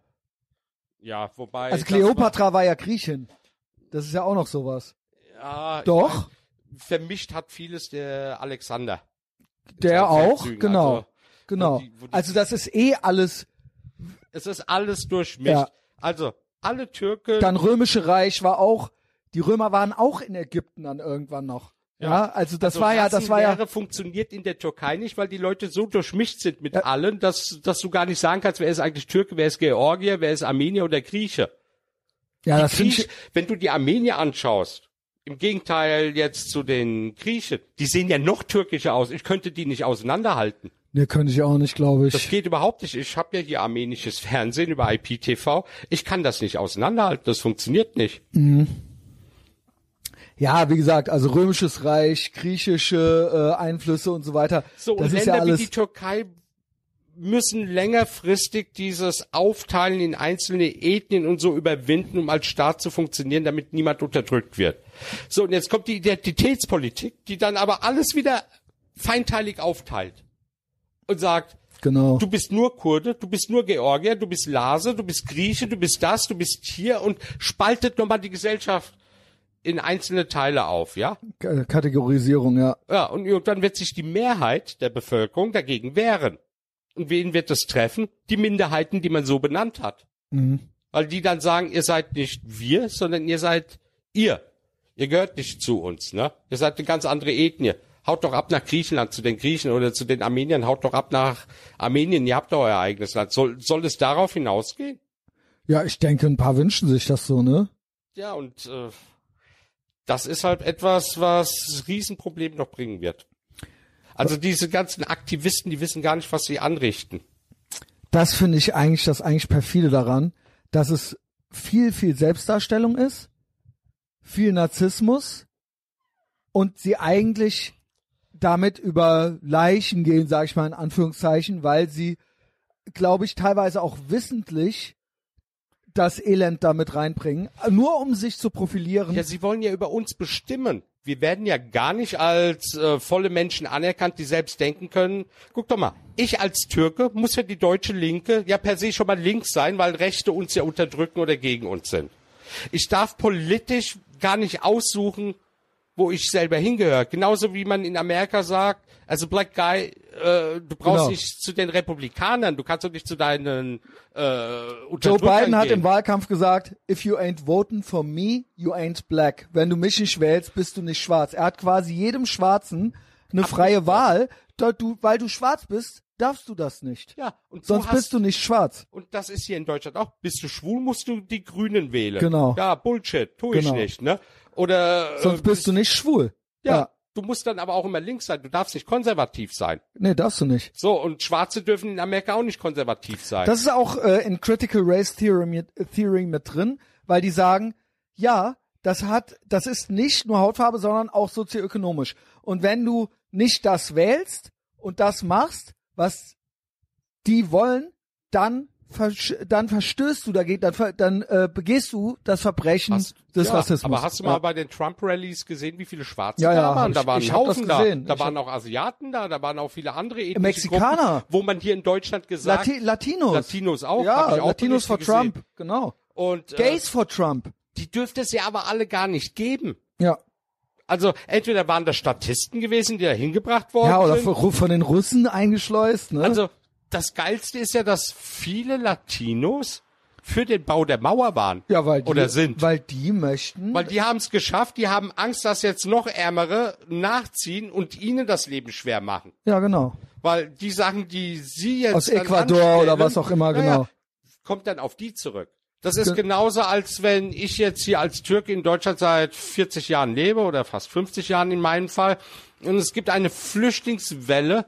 ja, wobei. also Kleopatra war ja Griechin. Das ist ja auch noch sowas. ja, Doch, vermischt hat vieles der Alexander. der auch, genau, also, genau. wo die- wo die- Also das ist eh alles, Es ist alles durchmischt. Ja. Also, alle Türken. dann römische Reich war auch, die Römer waren auch in Ägypten dann irgendwann noch. Ja, also das also war ja, das war ja, funktioniert in der Türkei nicht, weil die Leute so durchmischt sind mit Ja. allen, dass, dass du gar nicht sagen kannst, wer ist eigentlich Türke, wer ist Georgier, wer ist Armenier oder Grieche. ja, das finde Grieche, ich, wenn du die Armenier anschaust, im Gegenteil jetzt zu den Griechen, die sehen ja noch türkischer aus. Ich könnte die nicht auseinanderhalten. ne, könnte ich auch nicht, glaube Das ich. geht überhaupt nicht. Ich habe ja hier armenisches Fernsehen über IPTV. Ich kann das nicht auseinanderhalten. Das funktioniert nicht. Ja, wie gesagt, also römisches Reich, griechische äh, Einflüsse und so weiter. So, das und ist Länder ja alles. wie die Türkei müssen längerfristig dieses Aufteilen in einzelne Ethnien und so überwinden, um als Staat zu funktionieren, damit niemand unterdrückt wird. So, und jetzt kommt die Identitätspolitik, die dann aber alles wieder feinteilig aufteilt und sagt, genau. du bist nur Kurde, du bist nur Georgier, du bist Lase, du bist Grieche, du bist das, du bist hier und spaltet nochmal die Gesellschaft in einzelne Teile auf, ja? K- Kategorisierung, ja. Ja, und irgendwann wird sich die Mehrheit der Bevölkerung dagegen wehren. Und wen wird das treffen? Die Minderheiten, die man so benannt hat. Mhm. Weil die dann sagen, ihr seid nicht wir, sondern ihr seid ihr. Ihr gehört nicht zu uns, ne? Ihr seid eine ganz andere Ethnie. Haut doch ab nach Griechenland zu den Griechen oder zu den Armeniern, haut doch ab nach Armenien, ihr habt doch euer eigenes Land. Soll, soll es darauf hinausgehen? Ja, ich denke, ein paar wünschen sich das so, ne? Ja, und äh, das ist halt etwas, was Riesenproblem noch bringen wird. Also diese ganzen Aktivisten, die wissen gar nicht, was sie anrichten. Das finde ich eigentlich das eigentlich perfide daran, dass es viel, viel Selbstdarstellung ist, viel Narzissmus und sie eigentlich damit über Leichen gehen, sage ich mal in Anführungszeichen, weil sie, glaube ich, teilweise auch wissentlich das Elend damit reinbringen, nur um sich zu profilieren. Ja, sie wollen ja über uns bestimmen. Wir werden ja gar nicht als äh, volle Menschen anerkannt, die selbst denken können. Guck doch mal, ich als Türke muss ja die deutsche Linke ja per se schon mal links sein, weil Rechte uns ja unterdrücken oder gegen uns sind. Ich darf politisch gar nicht aussuchen, wo ich selber hingehöre. Genauso wie man in Amerika sagt, also Black Guy, äh, du brauchst Genau. nicht zu den Republikanern, du kannst doch nicht zu deinen äh, Joe Biden hat gehen. im Wahlkampf gesagt, if you ain't voting for me, you ain't black. Wenn du mich nicht wählst, bist du nicht schwarz. Er hat quasi jedem Schwarzen eine freie Wahl. Du, weil du schwarz bist, darfst du das nicht. ja, und Sonst hast, bist du nicht schwarz. Und das ist hier in Deutschland auch. Bist du schwul, musst du die Grünen wählen. Genau. Ja, Bullshit, tu ich Genau. nicht, ne? Oder Sonst äh, bist du nicht schwul. ja, du musst dann aber auch immer links sein. Du darfst nicht konservativ sein. Nee, darfst du nicht. So, und Schwarze dürfen in Amerika auch nicht konservativ sein. Das ist auch äh, in Critical Race Theory mit, Theory mit drin, weil die sagen, ja, das hat, das ist nicht nur Hautfarbe, sondern auch sozioökonomisch. Und wenn du nicht das wählst und das machst, was die wollen, dann dann verstößt du dagegen, dann, dann äh, begehst du das Verbrechen Hast- des ja, Rassismus. Aber hast du mal ja. bei den Trump-Rallies gesehen, wie viele Schwarze Ja, da waren? ich- Da waren ich Haufen da. Da Ich waren auch Asiaten da, da waren auch viele andere ethnische Mexikaner. Gruppen, wo man hier in Deutschland gesagt Lati Latinos. Latinos auch. Ja, auch Latinos for gesehen. Trump, genau. Und äh, Gays for Trump. die dürfte es ja aber alle gar nicht geben. Ja. Also entweder waren das Statisten gewesen, die da hingebracht worden Ja, oder sind. von, von den Russen eingeschleust, ne? Also das Geilste ist ja, dass viele Latinos für den Bau der Mauer waren. Ja, weil die, oder sind. Weil die möchten. Weil die haben es geschafft, die haben Angst, dass jetzt noch Ärmere nachziehen und ihnen das Leben schwer machen. ja, genau. Weil die Sachen, die sie jetzt Aus Ecuador oder was auch immer, naja, genau. kommt dann auf die zurück. Das ist Ge- genauso, als wenn ich jetzt hier als Türke in Deutschland seit 40 Jahren lebe oder fast 50 Jahren in meinem Fall. Und es gibt eine Flüchtlingswelle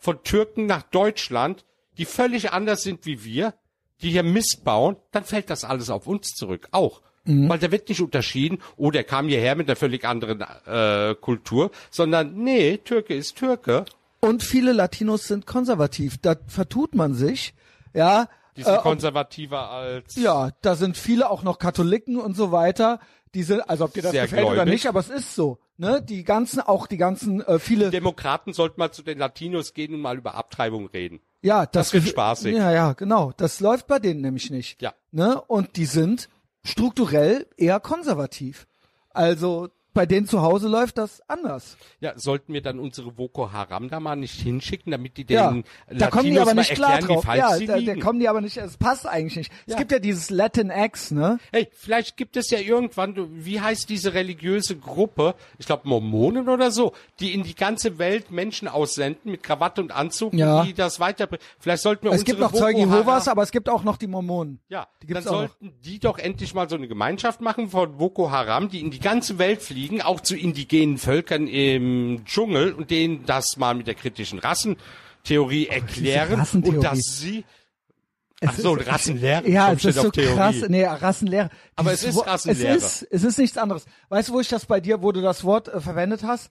von Türken nach Deutschland, die völlig anders sind wie wir, die hier Mist bauen, dann fällt das alles auf uns zurück, auch. Mhm. Weil da wird nicht unterschieden, oh, der kam hierher mit einer völlig anderen äh, Kultur, sondern nee, Türke ist Türke. Und viele Latinos sind konservativ. Da vertut man sich. Ja. Die sind Äh, konservativer als ja, da sind viele auch noch Katholiken und so weiter. Die sind, also ob dir das Sehr gefällt oder gläubig. nicht, aber es ist so. Ne? Die ganzen, auch die ganzen, äh, viele. Demokraten sollten mal zu den Latinos gehen und mal über Abtreibung reden. Ja, das, Das wird spaßig. Ja, ja, genau. Das läuft bei denen nämlich nicht. Ja. Ne? Und die sind strukturell eher konservativ. Also bei denen zu Hause läuft das anders. Ja, sollten wir dann unsere Boko Haram da mal nicht hinschicken, damit die Ja, den da kommen die aber nicht klar erklären, drauf. wie falsch Ja, da, da kommen die aber nicht, es passt eigentlich nicht. Es Ja. gibt ja dieses Latinx, ne? Hey, vielleicht gibt es ja irgendwann, wie heißt diese religiöse Gruppe? Ich glaube Mormonen oder so, die in die ganze Welt Menschen aussenden mit Krawatte und Anzug, Ja. die das weiterbringen. Vielleicht sollten wir Es unsere gibt noch Zeugen Jehovas, aber es gibt auch noch die Mormonen. Ja, Die dann auch noch. sollten die doch endlich mal so eine Gemeinschaft machen von Boko Haram, die in die ganze Welt fliegen, auch zu indigenen Völkern im Dschungel und denen das mal mit der kritischen Rassentheorie erklären Rassentheorie. und dass sie Ach so, ist- Rassenlehre. Ja, es ist so krass. Nee, Rassenlehre. Aber Dieses es ist Rassenlehre. Es ist, es ist nichts anderes. Weißt du, wo ich das bei dir, wo du das Wort äh, verwendet hast?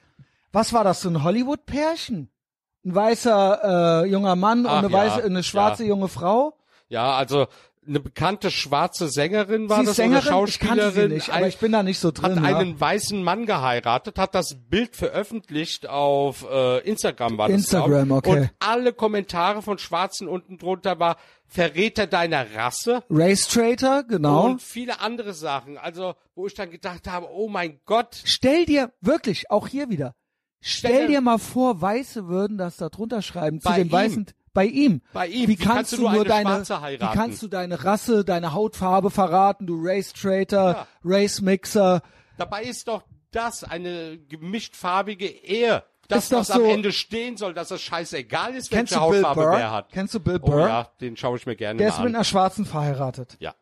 Was war das, so ein Hollywood-Pärchen? Ein weißer äh, junger Mann Ach und eine ja, weiße, eine schwarze ja. junge Frau? Ja, also eine bekannte schwarze Sängerin war Sie das Sängerin, oder ich Schauspielerin. sie nicht, aber ich bin da nicht so hat drin. ja. einen weißen Mann geheiratet, hat das Bild veröffentlicht auf äh, Instagram war das Instagram, ich. okay. Und alle Kommentare von Schwarzen unten drunter war Verräter deiner Rasse Race Traitor, genau. und viele andere Sachen. Also wo ich dann gedacht habe, oh mein Gott, Stell dir, wirklich, auch hier wieder, stell Stell- dir mal vor, Weiße würden das da drunter schreiben, zu den ihm. Weißen, bei ihm. Bei ihm. Wie Wie kannst, kannst du nur nur eine deine, wie kannst du deine Rasse, deine Hautfarbe verraten, du Race Traitor, Ja. Race Mixer. dabei ist doch das eine gemischtfarbige Ehe. Das, Ist doch was so- am Ende stehen soll, dass es scheißegal ist, Kennst welche Hautfarbe Burr? wer hat. Kennst du Bill Oh Burr? ja, den schaue ich mir gerne Der mal ist mit an. einer Schwarzen verheiratet. Ja.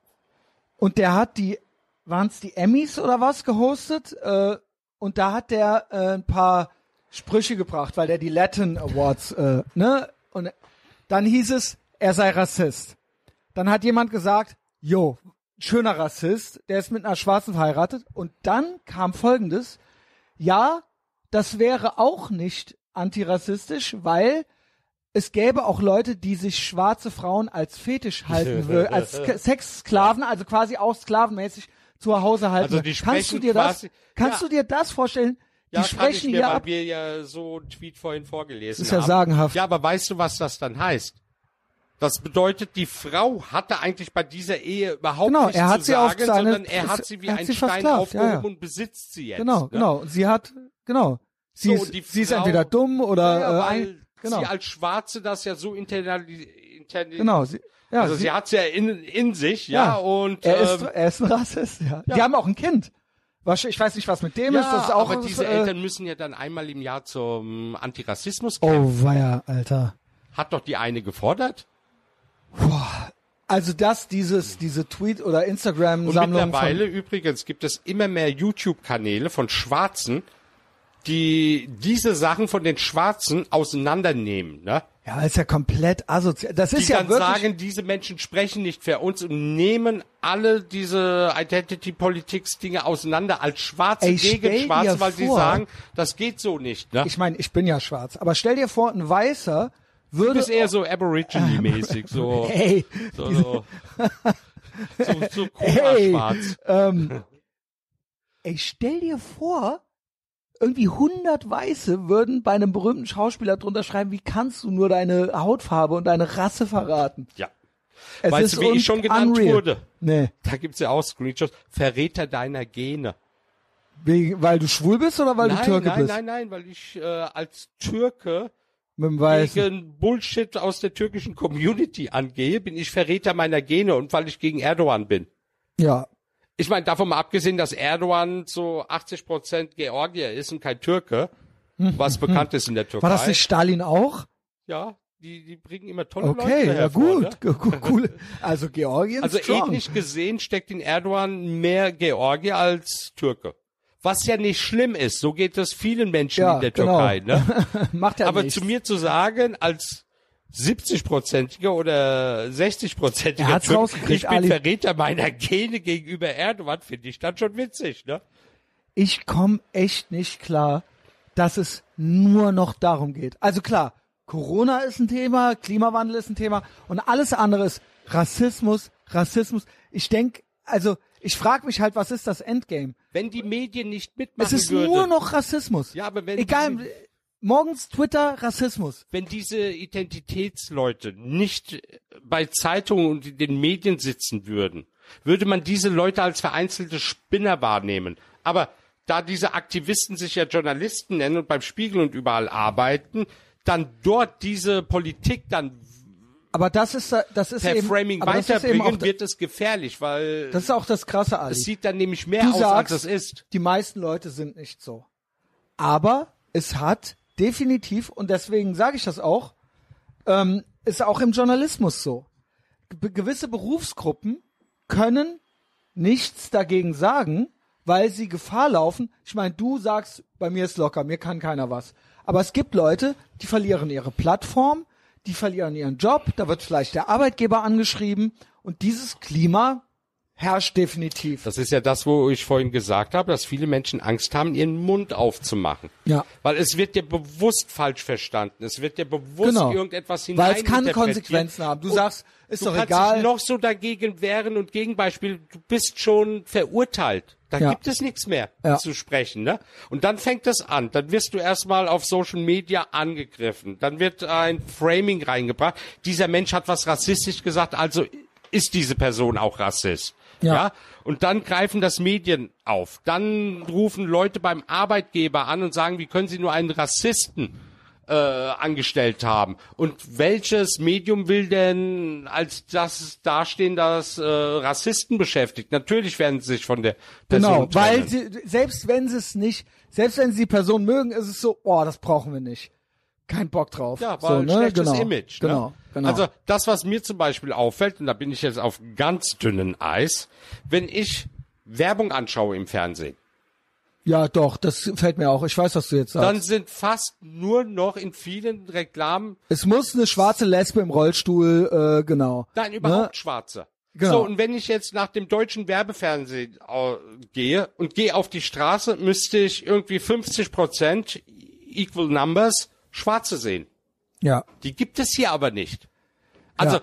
Und der hat die, waren es die Emmys oder was gehostet? Äh, und da hat der äh, ein paar Sprüche gebracht, weil der die Latin Awards, äh, ne? Dann hieß es, er sei Rassist. Dann hat jemand gesagt, jo, schöner Rassist, der ist mit einer Schwarzen verheiratet. Und dann kam Folgendes, ja, das wäre auch nicht antirassistisch, weil es gäbe auch Leute, die sich schwarze Frauen als Fetisch halten würden, *laughs* als Sk- Sexsklaven, also quasi auch sklavenmäßig zu Hause halten. Also die würden. kannst du dir das, quasi- kannst Ja. du dir das vorstellen? Die Ja, ich sprechen mir, hier weil ab. wir ja so einen Tweet vorhin vorgelesen ist ja haben. sagenhaft. Ja, aber weißt du, was das dann heißt? Das bedeutet, die Frau hatte eigentlich bei dieser Ehe überhaupt Genau, nichts er hat zu sie sagen, seine- sondern er hat sie wie ein sie Stein versklavt, ja, aufgehoben ja. und besitzt sie jetzt. Genau, ne? genau. Und Sie hat, genau. Sie, So, ist, die sie ist Frau- entweder dumm oder ja, äh, weil ein, genau, sie als Schwarze das ja so internali interni genau. Sie, ja, also sie, hat's ja in, in sich, ja, Ja. und er ist, ähm, er ist ein Rassist. Ja. ja. Die haben auch ein Kind. Ich weiß nicht, was mit dem ja, ist. Das ist auch aber diese äh, Eltern müssen ja dann einmal im Jahr zum Antirassismus kämpfen. Oh weia, Alter. Hat doch die eine gefordert. Also das, dieses, diese Tweet- oder Und Instagram-Sammlung mittlerweile von, übrigens gibt es immer mehr YouTube-Kanäle von Schwarzen, die diese Sachen von den Schwarzen auseinandernehmen. Ne? Ja, ist ja komplett asozial. Das Die ist ja dann wirklich, sagen, diese Menschen sprechen nicht für uns und nehmen alle diese Identity-Politics-Dinge auseinander als Schwarze Ey, gegen Schwarze, weil sie vor- sagen, das geht so nicht. Ne? ich meine, ich bin ja schwarz, aber stell dir vor, ein Weißer Du würde, bist eher so Aborigine-mäßig, *laughs* so, ey, so, so, so, *laughs* so Hey. schwarz. ähm, ey, stell dir vor, irgendwie 100 Weiße würden bei einem berühmten Schauspieler drunter schreiben, wie kannst du nur deine Hautfarbe und deine Rasse verraten? Ja. Es Weißt ist du, wie ich schon genannt unreal. wurde? Nee. Da gibt's ja auch Screenshots. Verräter deiner Gene. Wegen, weil du schwul bist oder weil nein, du Türke nein, bist? nein, nein, weil ich äh, als Türke Mit dem Weißen. gegen Bullshit aus der türkischen Community angehe, bin ich Verräter meiner Gene und weil ich gegen Erdogan bin. Ja. Ich meine, davon mal abgesehen, dass Erdogan zu 80 Prozent Georgier ist und kein Türke, was *laughs* bekannt ist in der Türkei. War das nicht Stalin auch? Ja, die, die bringen immer tolle Okay, Leute ja hervor, gut, Ne? *laughs* Cool. Also Georgien Also strong. ethnisch gesehen steckt in Erdogan mehr Georgier als Türke. Was ja nicht schlimm ist, so geht es vielen Menschen Ja, in der genau. Türkei. Ne? *laughs* Macht ja Aber nichts. zu mir zu sagen, als 70-prozentiger oder 60-prozentiger Er hat's Türke, rausgekriegt, ich bin Ali. Verräter meiner Gene gegenüber Erdogan, finde ich dann schon witzig. Ne? ich komme echt nicht klar, dass es nur noch darum geht. Also klar, Corona ist ein Thema, Klimawandel ist ein Thema und alles andere ist Rassismus, Rassismus. Ich denk, also ich frage mich halt, was ist das Endgame? Wenn die Medien nicht mitmachen Es ist würden, nur noch Rassismus. Ja, aber wenn egal, die- morgens Twitter Rassismus. wenn diese Identitätsleute nicht bei Zeitungen und in den Medien sitzen würden, würde man diese Leute als vereinzelte Spinner wahrnehmen. Aber da diese Aktivisten sich ja Journalisten nennen und beim Spiegel und überall arbeiten, dann dort diese Politik dann Aber das ist das ist per eben, Framing ist eben auch, weiterbringen, wird es gefährlich, weil das ist auch das krasse Ali. es sieht dann nämlich mehr Du aus, sagst, als es ist. die meisten Leute sind nicht so. Aber es hat definitiv, und deswegen sage ich das auch, ähm, ist auch im Journalismus so. Ge gewisse Berufsgruppen können nichts dagegen sagen, weil sie Gefahr laufen. Ich meine, du sagst, bei mir ist locker, mir kann keiner was. Aber es gibt Leute, die verlieren ihre Plattform, die verlieren ihren Job, da wird vielleicht der Arbeitgeber angeschrieben und dieses Klima herrscht definitiv. Das ist ja das, wo ich vorhin gesagt habe, dass viele Menschen Angst haben, ihren Mund aufzumachen. Ja. Weil es wird ja bewusst falsch verstanden. Es wird ja bewusst Genau. irgendetwas Weil es kann. Konsequenzen haben. Du Und sagst, ist du doch kannst egal. dich noch so dagegen wehren und Gegenbeispiel, du bist schon verurteilt. Da Ja. gibt es nichts mehr Ja. zu sprechen, ne? Und dann fängt es an. Dann wirst du erstmal auf Social Media angegriffen. Dann wird ein Framing reingebracht. Dieser Mensch hat was rassistisch gesagt, also ist diese Person auch Rassist. Ja. ja? Und dann greifen das Medien auf. Dann rufen Leute beim Arbeitgeber an und sagen, wie können sie nur einen Rassisten äh, angestellt haben. Und welches Medium will denn als das dastehen, das äh, Rassisten beschäftigt? Natürlich werden sie sich von der Person Genau, weil trennen. sie, selbst wenn sie es nicht, selbst wenn sie die Person mögen, ist es so, oh, das brauchen wir nicht. Kein Bock drauf. Ja, so, war ein ne? schlechtes genau. Image. Ne? genau. Also das, was mir zum Beispiel auffällt, und da bin ich jetzt auf ganz dünnen Eis, wenn ich Werbung anschaue im Fernsehen, ja, doch, das fällt mir auch. Ich weiß, was du jetzt sagst. dann sind fast nur noch in vielen Reklamen es muss eine schwarze Lesbe im Rollstuhl, äh, genau. Nein, überhaupt Ne? Schwarze. Genau. So, und wenn ich jetzt nach dem deutschen Werbefernsehen äh, gehe und gehe auf die Straße, müsste ich irgendwie 50 Prozent Equal Numbers Schwarze sehen. Ja. Die gibt es hier aber nicht. Also, Ja.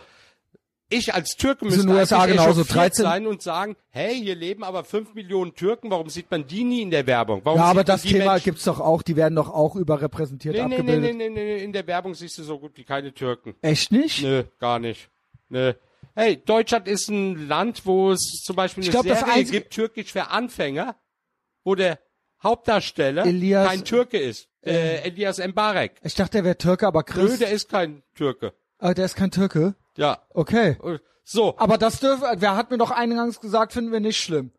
ich als Türke müsste USA genauso, echauffiert 13 sein und sagen, hey, hier leben aber 5 Millionen Türken, warum sieht man die nie in der Werbung? Warum Ja, aber das Thema Menschen- gibt's doch auch, die werden doch auch überrepräsentiert Nee, nee, nee, abgebildet. nee, nee, nee, in der Werbung siehst du so gut wie keine Türken. Echt nicht? Nö, gar nicht. Nö. Hey, Deutschland ist ein Land, wo es zum Beispiel eine glaub, Serie gibt, Türkisch für Anfänger, wo der Hauptdarsteller Elias- kein Türke ist. Äh, Elias Mbarek. Ich dachte, der wäre Türke, aber Nö, Christ. der ist kein Türke. Ah, der ist kein Türke. Ja. Okay. So. Aber das dürfen, wer hat mir doch eingangs gesagt, finden wir nicht schlimm.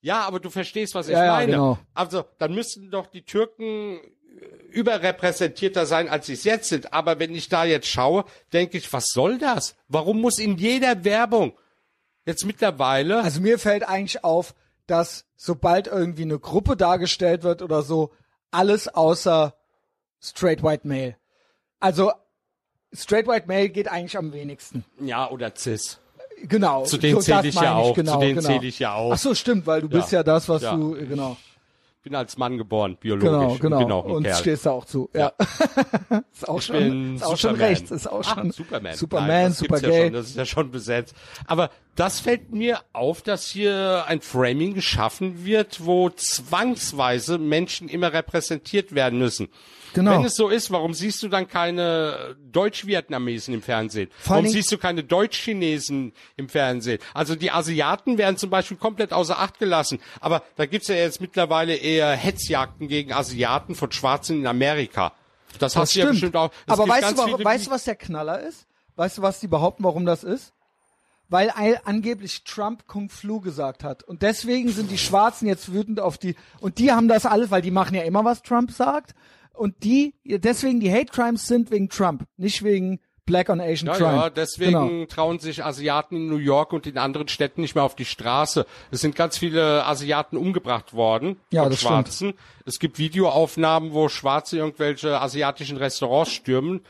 Ja, aber du verstehst, was ich Ja, ja, meine. genau. Also, dann müssten doch die Türken überrepräsentierter sein, als sie es jetzt sind. Aber wenn ich da jetzt schaue, denke ich, was soll das? Warum muss in jeder Werbung jetzt mittlerweile Also mir fällt eigentlich auf, dass sobald irgendwie eine Gruppe dargestellt wird oder so, alles außer straight white male. Also straight white male geht eigentlich am wenigsten. ja oder cis? Genau. Zu denen so, zähle ich ja auch, zu genau, denen genau. zähle ich ja auch. Ach so, stimmt, weil du bist ja das, was Ja. du genau. bin als Mann geboren, biologisch. Genau, Ich bin genau. auch ein Und Kerl. stehst da auch zu. Ja. *laughs* ist auch Ich schon, bin ist auch schon rechts, ist auch Ach, schon Superman. Superman, Nein, das super gibt's Ja schon, das ist ja schon besetzt. Aber das fällt mir auf, dass hier ein Framing geschaffen wird, wo zwangsweise Menschen immer repräsentiert werden müssen. Genau. Wenn es so ist, warum siehst du dann keine Deutsch-Vietnamesen im Fernsehen? Vor warum siehst du keine Deutsch-Chinesen im Fernsehen? Also die Asiaten werden zum Beispiel komplett außer Acht gelassen. Aber da gibt's ja jetzt mittlerweile eher Hetzjagden gegen Asiaten von Schwarzen in Amerika. Das hast du ja bestimmt auch. Aber weißt du, weißt du, was der Knaller ist? Weißt du, was die behaupten, warum das ist? Weil angeblich Trump Kung Flu gesagt hat. Und deswegen sind die Schwarzen jetzt wütend auf die, und die haben das alles, weil die machen ja immer, was Trump sagt. Und die, deswegen die Hate Crimes sind wegen Trump, nicht wegen Black on Asian Ja, Crime. ja, deswegen Genau. trauen sich Asiaten in New York und in anderen Städten nicht mehr auf die Straße. Es sind ganz viele Asiaten umgebracht worden Ja, von Schwarzen. Es gibt Videoaufnahmen, wo Schwarze irgendwelche asiatischen Restaurants stürmen.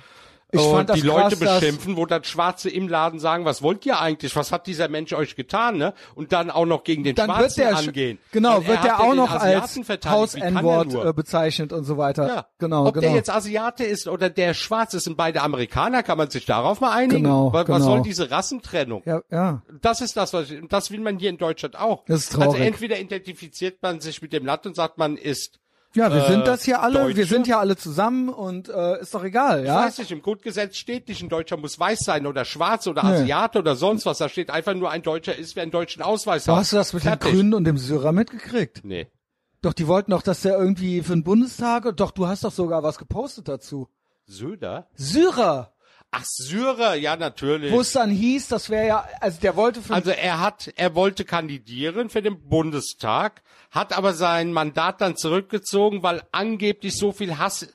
Ich und fand das die Leute krass, beschimpfen, wo dann Schwarze im Laden sagen, was wollt ihr eigentlich? Was hat dieser Mensch euch getan, ne? Und dann auch noch gegen den Dann wird Schwarzen der, angehen. genau, er wird der auch noch als Haus-N-Wort äh, bezeichnet und so weiter. Ja. Genau, Ob genau. der jetzt Asiate ist oder der Schwarz ist, sind beide Amerikaner, kann man sich darauf mal einigen? Genau, was, was genau. soll diese Rassentrennung? ja, ja. Das ist das, was ich, das will man hier in Deutschland auch. Das ist Also traurig. entweder identifiziert man sich mit dem Land und sagt, man ist, Ja, wir Äh, sind das hier alle, wir Deutsche? sind ja alle zusammen und äh, ist doch egal, ich ja? weiß nicht, im Grundgesetz steht nicht, ein Deutscher muss weiß sein oder schwarz oder Nee. Asiate oder sonst was. Da steht einfach nur, ein Deutscher ist, wer einen deutschen Ausweis Du hat. hast du das mit Fertig. den Grünen und dem Syrer mitgekriegt? Nee. Doch, die wollten doch, dass der irgendwie für den Bundestag, doch, du hast doch sogar was gepostet dazu. Söder? Syrer, Ach, Syrer, ja, natürlich. wo es dann hieß, das wäre ja, also der wollte für, Also er hat, er wollte kandidieren für den Bundestag, hat aber sein Mandat dann zurückgezogen, weil angeblich so viel Hass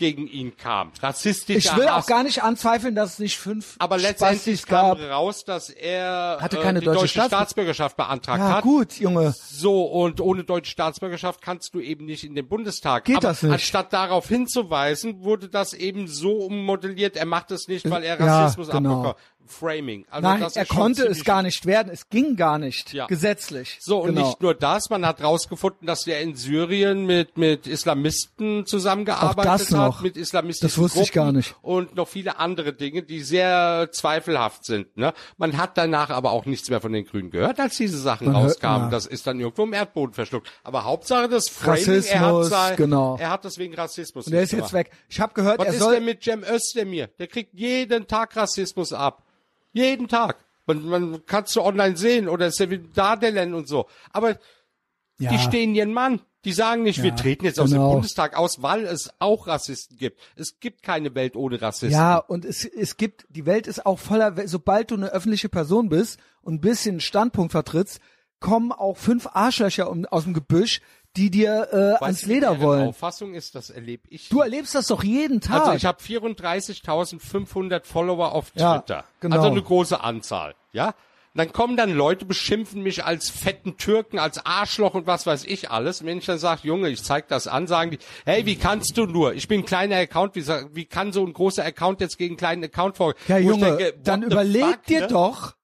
gegen ihn kam. Rassistischer ich will Hass. auch gar nicht anzweifeln, dass es nicht fünf aber letztendlich Spastis kam gab. raus, dass er Hatte äh, keine die deutsche deutsche Staatsbür- Staatsbürgerschaft beantragt Ja, hat. gut, Junge. So, und ohne deutsche Staatsbürgerschaft kannst du eben nicht in den Bundestag. Geht Aber das nicht? anstatt darauf hinzuweisen, wurde das eben so ummodelliert, er macht es nicht, weil er Ja, Rassismus genau. abbekommt. Framing. Also Nein, er ist konnte es gar nicht werden, es ging gar nicht, Ja. gesetzlich. So, und genau. nicht nur das, man hat rausgefunden, dass der in Syrien mit, mit Islamisten zusammengearbeitet hat, mit islamistischen Das wusste ich Gruppen gar nicht. Und noch viele andere Dinge, die sehr zweifelhaft sind. Ne? Man hat danach aber auch nichts mehr von den Grünen gehört, als diese Sachen Man hört- rauskamen. ja. Das ist dann irgendwo im Erdboden verschluckt. Aber Hauptsache das Framing, er hat, Rassismus, sein, genau. er hat das wegen Rassismus Und der ist jetzt gemacht. weg. Ich habe gehört, Was er ist soll denn mit Cem Özdemir? Der kriegt jeden Tag Rassismus ab. Jeden Tag. Man, man kannst du online sehen oder Sevin Dardelen und so. Aber ja. die stehen ihren Mann. Die sagen nicht, wir Ja, treten jetzt aus dem genau. Bundestag aus, weil es auch Rassisten gibt. Es gibt keine Welt ohne Rassisten. Ja, und es, es gibt, die Welt ist auch voller, sobald du eine öffentliche Person bist und ein bisschen Standpunkt vertrittst, kommen auch fünf Arschlöcher um, aus dem Gebüsch, die dir äh, ans Leder wollen. Auffassung ist, das erlebe ich. Du erlebst das doch jeden Tag. also ich habe 34.500 Follower auf Ja, Twitter. genau. Also eine große Anzahl. Ja. Dann kommen dann Leute, beschimpfen mich als fetten Türken, als Arschloch und was weiß ich alles. Und wenn ich dann sage, Junge, ich zeig das an, sagen die, hey, wie kannst du nur? Ich bin ein kleiner Account, wie, wie kann so ein großer Account jetzt gegen einen kleinen Account vor? ja, Junge, denke, dann überleg fuck, dir ne? doch.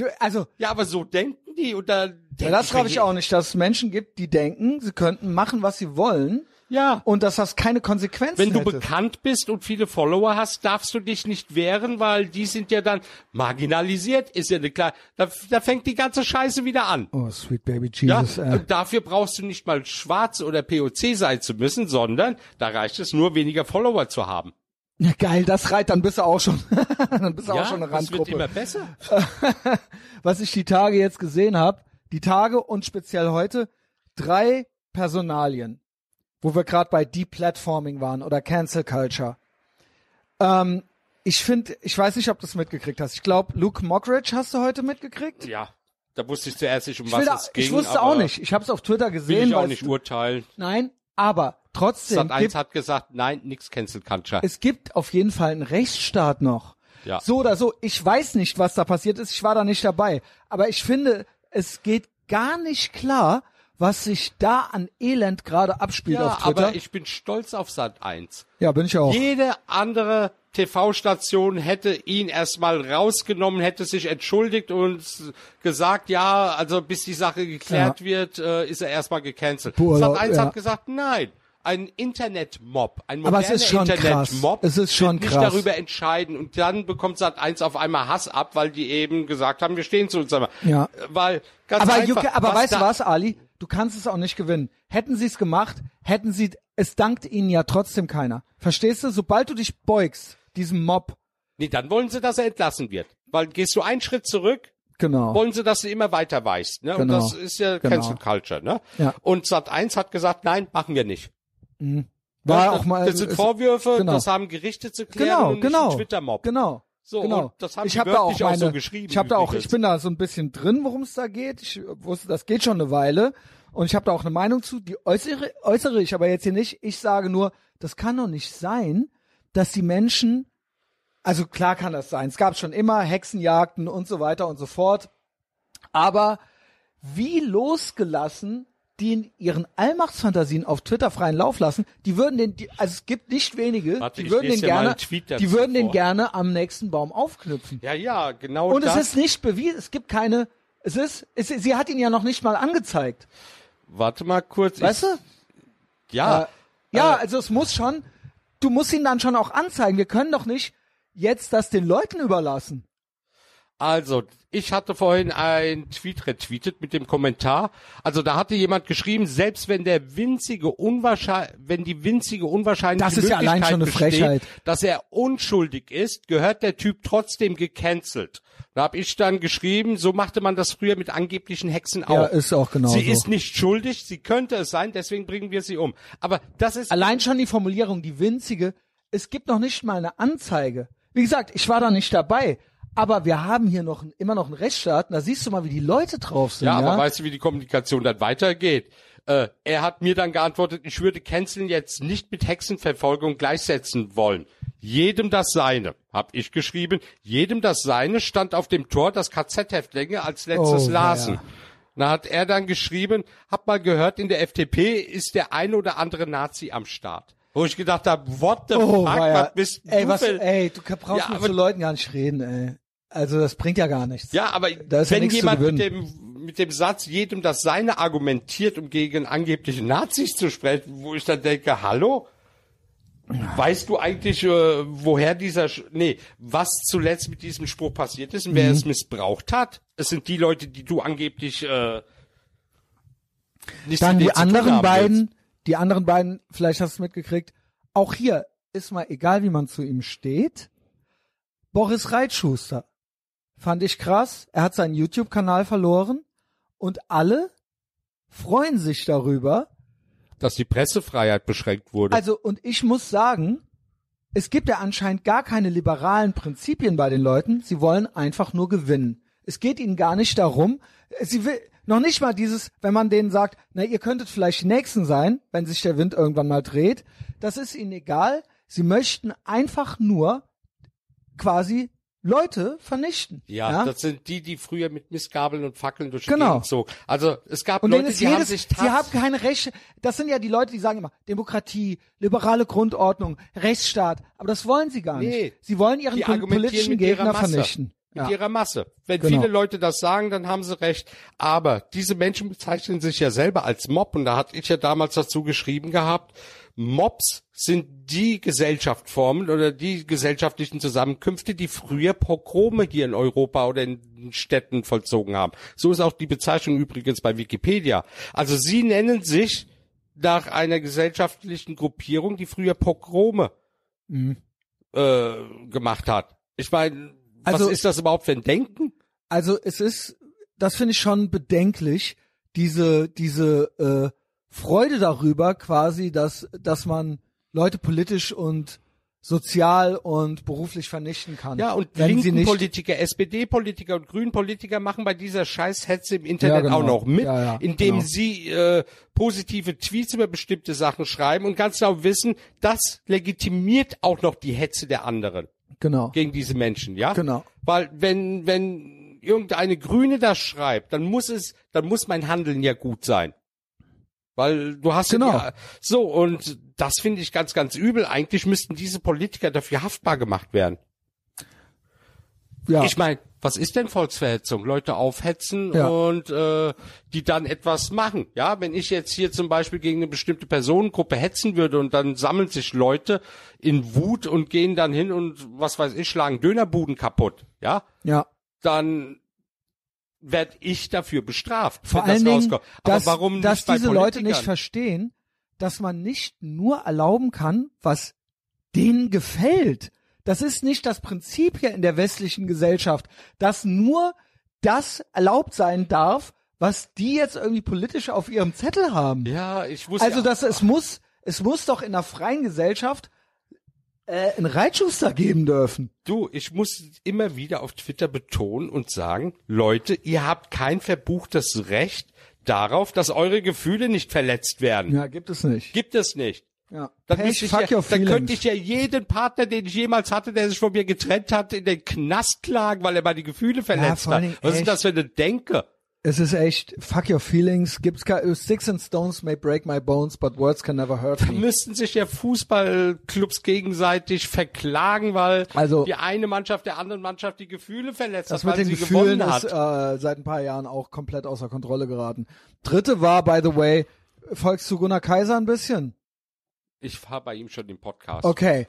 Du, also, Ja, aber so denken die und da ja, das glaube ich auch nicht, dass es Menschen gibt, die denken, sie könnten machen, was sie wollen Ja. und dass das keine Konsequenzen Wenn du hätte. bekannt bist und viele Follower hast, darfst du dich nicht wehren, weil die sind ja dann marginalisiert, ist ja eine klar. Da, da fängt die ganze Scheiße wieder an. Oh, sweet baby Ja, Jesus. äh. und dafür brauchst du nicht mal schwarz oder POC sein zu müssen, sondern da reicht es nur, weniger Follower zu haben. Ja, geil, das reicht, dann bist du auch schon, *laughs* dann bist du auch schon eine das wird Randgruppe. immer besser. *laughs* was ich die Tage jetzt gesehen habe, die Tage und speziell heute, drei Personalien, wo wir gerade bei Deplatforming waren oder Cancel Culture. Ähm, ich finde, ich weiß nicht, ob du es mitgekriegt hast. Ich glaube, Luke Mockridge hast du heute mitgekriegt? Ja, da wusste ich zuerst nicht, um Ich, was will da, es ging. ich wusste auch nicht. Ich habe es auf Twitter Will gesehen. ich auch nicht urteilen. Nein, aber trotzdem, Sat 1 gibt, hat gesagt, nein, nix Cancel Culture. es gibt auf jeden Fall einen Rechtsstaat noch. Ja. So oder so. Ich weiß nicht, was da passiert ist. Ich war da nicht dabei. Aber ich finde, es geht gar nicht klar, was sich da an Elend gerade abspielt Ja, auf Twitter. aber ich bin stolz auf Sat 1. ja, bin ich auch. Jede andere TV-Station hätte ihn erstmal rausgenommen, hätte sich entschuldigt und gesagt, ja, also bis die Sache geklärt Ja. wird, äh, ist er erstmal gecancelt. Boah, Sat 1 ja. hat gesagt, nein. Ein Internetmob, ein moderner Internetmob krass. Es ist schon wird nicht krass. darüber entscheiden und dann bekommt Sat 1 auf einmal Hass ab, weil die eben gesagt haben, wir stehen zu uns. Ja. Weil ganz aber einfach, Jucke, aber weißt du was, Ali? Du kannst es auch nicht gewinnen. Hätten sie es gemacht, hätten sie, es dankt ihnen ja trotzdem keiner. Verstehst du? Sobald du dich beugst, diesem Mob, Nee, dann wollen sie, dass er entlassen wird. Weil gehst du einen Schritt zurück, genau. wollen sie, dass du immer weiter weißt. Ne? Genau. Und das ist ja Genau. Cancel Culture. Ne? Ja. Und Sat 1 hat gesagt, nein, machen wir nicht. War Ja, auch mal. das sind Vorwürfe, genau. das haben Gerichte zu klären Genau, und nicht genau. Twitter-Mob. Genau. So, genau. und das haben ich hab da auch wörtlich auch meine, so geschrieben Ich habe da auch, ich bin da so ein bisschen drin, worum es da geht. Ich wusste, das geht schon eine Weile und ich habe da auch eine Meinung zu. Die äußere, äußere ich aber jetzt hier nicht. Ich sage nur, das kann doch nicht sein, dass die Menschen, also klar kann das sein. Es gab schon immer Hexenjagden und so weiter und so fort. Aber wie losgelassen die in ihren Allmachtsfantasien auf Twitter freien Lauf lassen, die würden den, die, also es gibt nicht wenige, Warte, die würden den gerne, die würden den vor. gerne am nächsten Baum aufknüpfen. Ja, ja, genau Und das. es ist nicht bewiesen, es gibt keine, es ist, es, sie hat ihn ja noch nicht mal angezeigt, Warte mal kurz. weißt du? ich, ja, Äh, ja, also es muss schon, du musst ihn dann schon auch anzeigen. Wir können doch nicht jetzt das den Leuten überlassen. Also, ich hatte vorhin ein Tweet retweetet mit dem Kommentar. Also, da hatte jemand geschrieben, selbst wenn der winzige Unwahrscheinlich, wenn die winzige Unwahrscheinliche Das ist ja allein schon eine besteht, Frechheit. dass er unschuldig ist, gehört der Typ trotzdem gecancelt. Da habe ich dann geschrieben, so machte man das früher mit angeblichen Hexen auch. Ja, ist auch genau Sie so. ist nicht schuldig, sie könnte es sein, deswegen bringen wir sie um. Aber das ist Allein schon die Formulierung, die winzige, es gibt noch nicht mal eine Anzeige. Wie gesagt, ich war da nicht dabei, aber wir haben hier noch immer noch einen Rechtsstaat, und da siehst du mal, wie die Leute drauf sind. Ja, Ja, aber weißt du, wie die Kommunikation dann weitergeht? Äh, er hat mir dann geantwortet, ich würde Canceln jetzt nicht mit Hexenverfolgung gleichsetzen wollen. Jedem das Seine, hab ich geschrieben. Jedem das Seine stand auf dem Tor das KZ-Häftlinge als letztes Oh, lasen. weia. Da hat er dann geschrieben, hab mal gehört, in der FDP ist der ein oder andere Nazi am Start. Wo ich gedacht habe, what the oh, fuck, weia. was bist ey, du was, für- ey, du brauchst Ja, mit so Leuten gar nicht reden, ey. Also das bringt ja gar nichts. Ja, aber ja wenn jemand mit dem, mit dem Satz jedem das Seine argumentiert, um gegen angebliche Nazis zu sprechen, wo ich dann denke, hallo? Weißt du eigentlich, äh, woher dieser, Sch nee, was zuletzt mit diesem Spruch passiert ist und Mhm. wer es missbraucht hat? Es sind die Leute, die du angeblich äh, nicht Dann die anderen beiden, willst. Die anderen beiden, vielleicht hast du es mitgekriegt, auch hier ist mal egal, wie man zu ihm steht. Boris Reitschuster. Fand ich krass. Er hat seinen YouTube-Kanal verloren und alle freuen sich darüber. dass die Pressefreiheit beschränkt wurde. Also, und ich muss sagen, es gibt ja anscheinend gar keine liberalen Prinzipien bei den Leuten. Sie wollen einfach nur gewinnen. Es geht ihnen gar nicht darum, sie will, noch nicht mal dieses, wenn man denen sagt, na, ihr könntet vielleicht die Nächsten sein, wenn sich der Wind irgendwann mal dreht. Das ist ihnen egal. Sie möchten einfach nur quasi Leute vernichten. ja, das sind die, die früher mit Missgabeln und Fackeln durch die Genau. Gegend zogen. Also es gab Und Leute, die haben jedes, sich sie haben keine Rechte. Das sind ja die Leute, die sagen immer Demokratie, liberale Grundordnung, Rechtsstaat. Aber das wollen sie gar nicht. Nee. Sie wollen ihren politischen Gegner vernichten. Mit Ja. ihrer Masse. Wenn Genau. viele Leute das sagen, dann haben sie recht. Aber diese Menschen bezeichnen sich ja selber als Mob. Und da hatte ich ja damals dazu geschrieben gehabt, Mobs sind die Gesellschaftsformen oder die gesellschaftlichen Zusammenkünfte, die früher Pogrome hier in Europa oder in Städten vollzogen haben. So ist auch die Bezeichnung übrigens bei Wikipedia. Also sie nennen sich nach einer gesellschaftlichen Gruppierung, die früher Pogrome äh, gemacht hat. Ich meine, Also- was ist das überhaupt für ein Denken? Also es ist, das finde ich schon bedenklich, diese, diese äh, Freude darüber quasi, dass, dass man Leute politisch und sozial und beruflich vernichten kann. Ja, und linken Politiker, SPD-Politiker und Grünen-Politiker machen bei dieser Scheißhetze im Internet Ja, genau. auch noch mit, Ja, ja, indem genau. sie äh, positive Tweets über bestimmte Sachen schreiben und ganz genau wissen, das legitimiert auch noch die Hetze der anderen Genau. gegen diese Menschen, ja? Genau. Weil wenn wenn irgendeine Grüne das schreibt, dann muss es, dann muss mein Handeln ja gut sein. Weil du hast Genau. ja so und das finde ich ganz ganz übel. Eigentlich müssten diese Politiker dafür haftbar gemacht werden. Ja. Ich meine, was ist denn Volksverhetzung? Leute aufhetzen Ja. und äh, die dann etwas machen. Ja, wenn ich jetzt hier zum Beispiel gegen eine bestimmte Personengruppe hetzen würde und dann sammeln sich Leute in Wut und gehen dann hin und was weiß ich, schlagen Dönerbuden kaputt. Ja, ja. dann werd ich dafür bestraft. Vor allen das Dingen, dass, warum nicht dass diese Leute nicht verstehen, dass man nicht nur erlauben kann, was denen gefällt. Das ist nicht das Prinzip hier in der westlichen Gesellschaft, dass nur das erlaubt sein darf, was die jetzt irgendwie politisch auf ihrem Zettel haben. Ja, ich wusste Also dass es muss, Es muss doch in einer freien Gesellschaft äh, einen Reitschuster geben dürfen. Du, ich muss immer wieder auf Twitter betonen und sagen, Leute, ihr habt kein verbuchtes Recht darauf, dass eure Gefühle nicht verletzt werden. Ja, gibt es nicht. Gibt es nicht. Ja. Dann, Pech, ich ja, dann könnte ich ja jeden Partner, den ich jemals hatte, der sich von mir getrennt hat, in den Knast klagen, weil er meine Gefühle verletzt allen hat. Was ist echt. das für eine Denke? Es ist echt, fuck your feelings. Gibt's ke- Sticks and stones may break my bones, but words can never hurt me. Müssten sich ja Fußballclubs gegenseitig verklagen, weil Also- die eine Mannschaft der anderen Mannschaft die Gefühle verletzt Das hat, mit weil den sie Gefühlen gewonnen ist hat. äh, seit ein paar Jahren auch komplett außer Kontrolle geraten. Dritte war, by the way, folgst du Gunnar Kaiser ein bisschen? Ich war bei ihm schon im Podcast. Okay.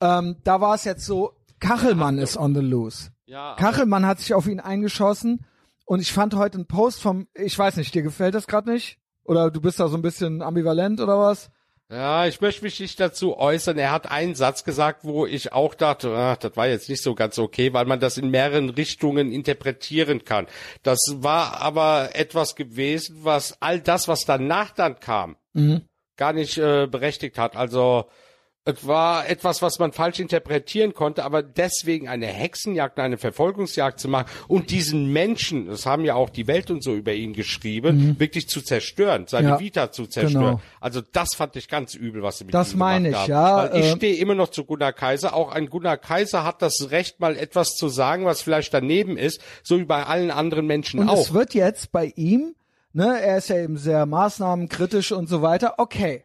Ähm, da war es jetzt so, Kachelmann ist on the loose. Ja, Kachelmann hat sich auf ihn eingeschossen und ich fand heute einen Post vom, ich weiß nicht, dir gefällt das gerade nicht? Oder du bist da so ein bisschen ambivalent oder was? Ja, ich möchte mich nicht dazu äußern. Er hat einen Satz gesagt, wo ich auch dachte, ach, das war jetzt nicht so ganz okay, weil man das in mehreren Richtungen interpretieren kann. Das war aber etwas gewesen, was all das, was danach dann kam, gar nicht äh, berechtigt hat. Also es war etwas, was man falsch interpretieren konnte, aber deswegen eine Hexenjagd, eine Verfolgungsjagd zu machen und diesen Menschen, das haben ja auch die Welt und so über ihn geschrieben, wirklich zu zerstören, seine Ja, Vita zu zerstören. genau. Also das fand ich ganz übel, was sie mit Das ihm meine gemacht ich, haben. ja, Weil ich äh, stehe immer noch zu Gunnar Kaiser. Auch ein Gunnar Kaiser hat das Recht, mal etwas zu sagen, was vielleicht daneben ist, so wie bei allen anderen Menschen Und auch. es wird jetzt bei ihm, ne, er ist ja eben sehr maßnahmenkritisch und so weiter, okay.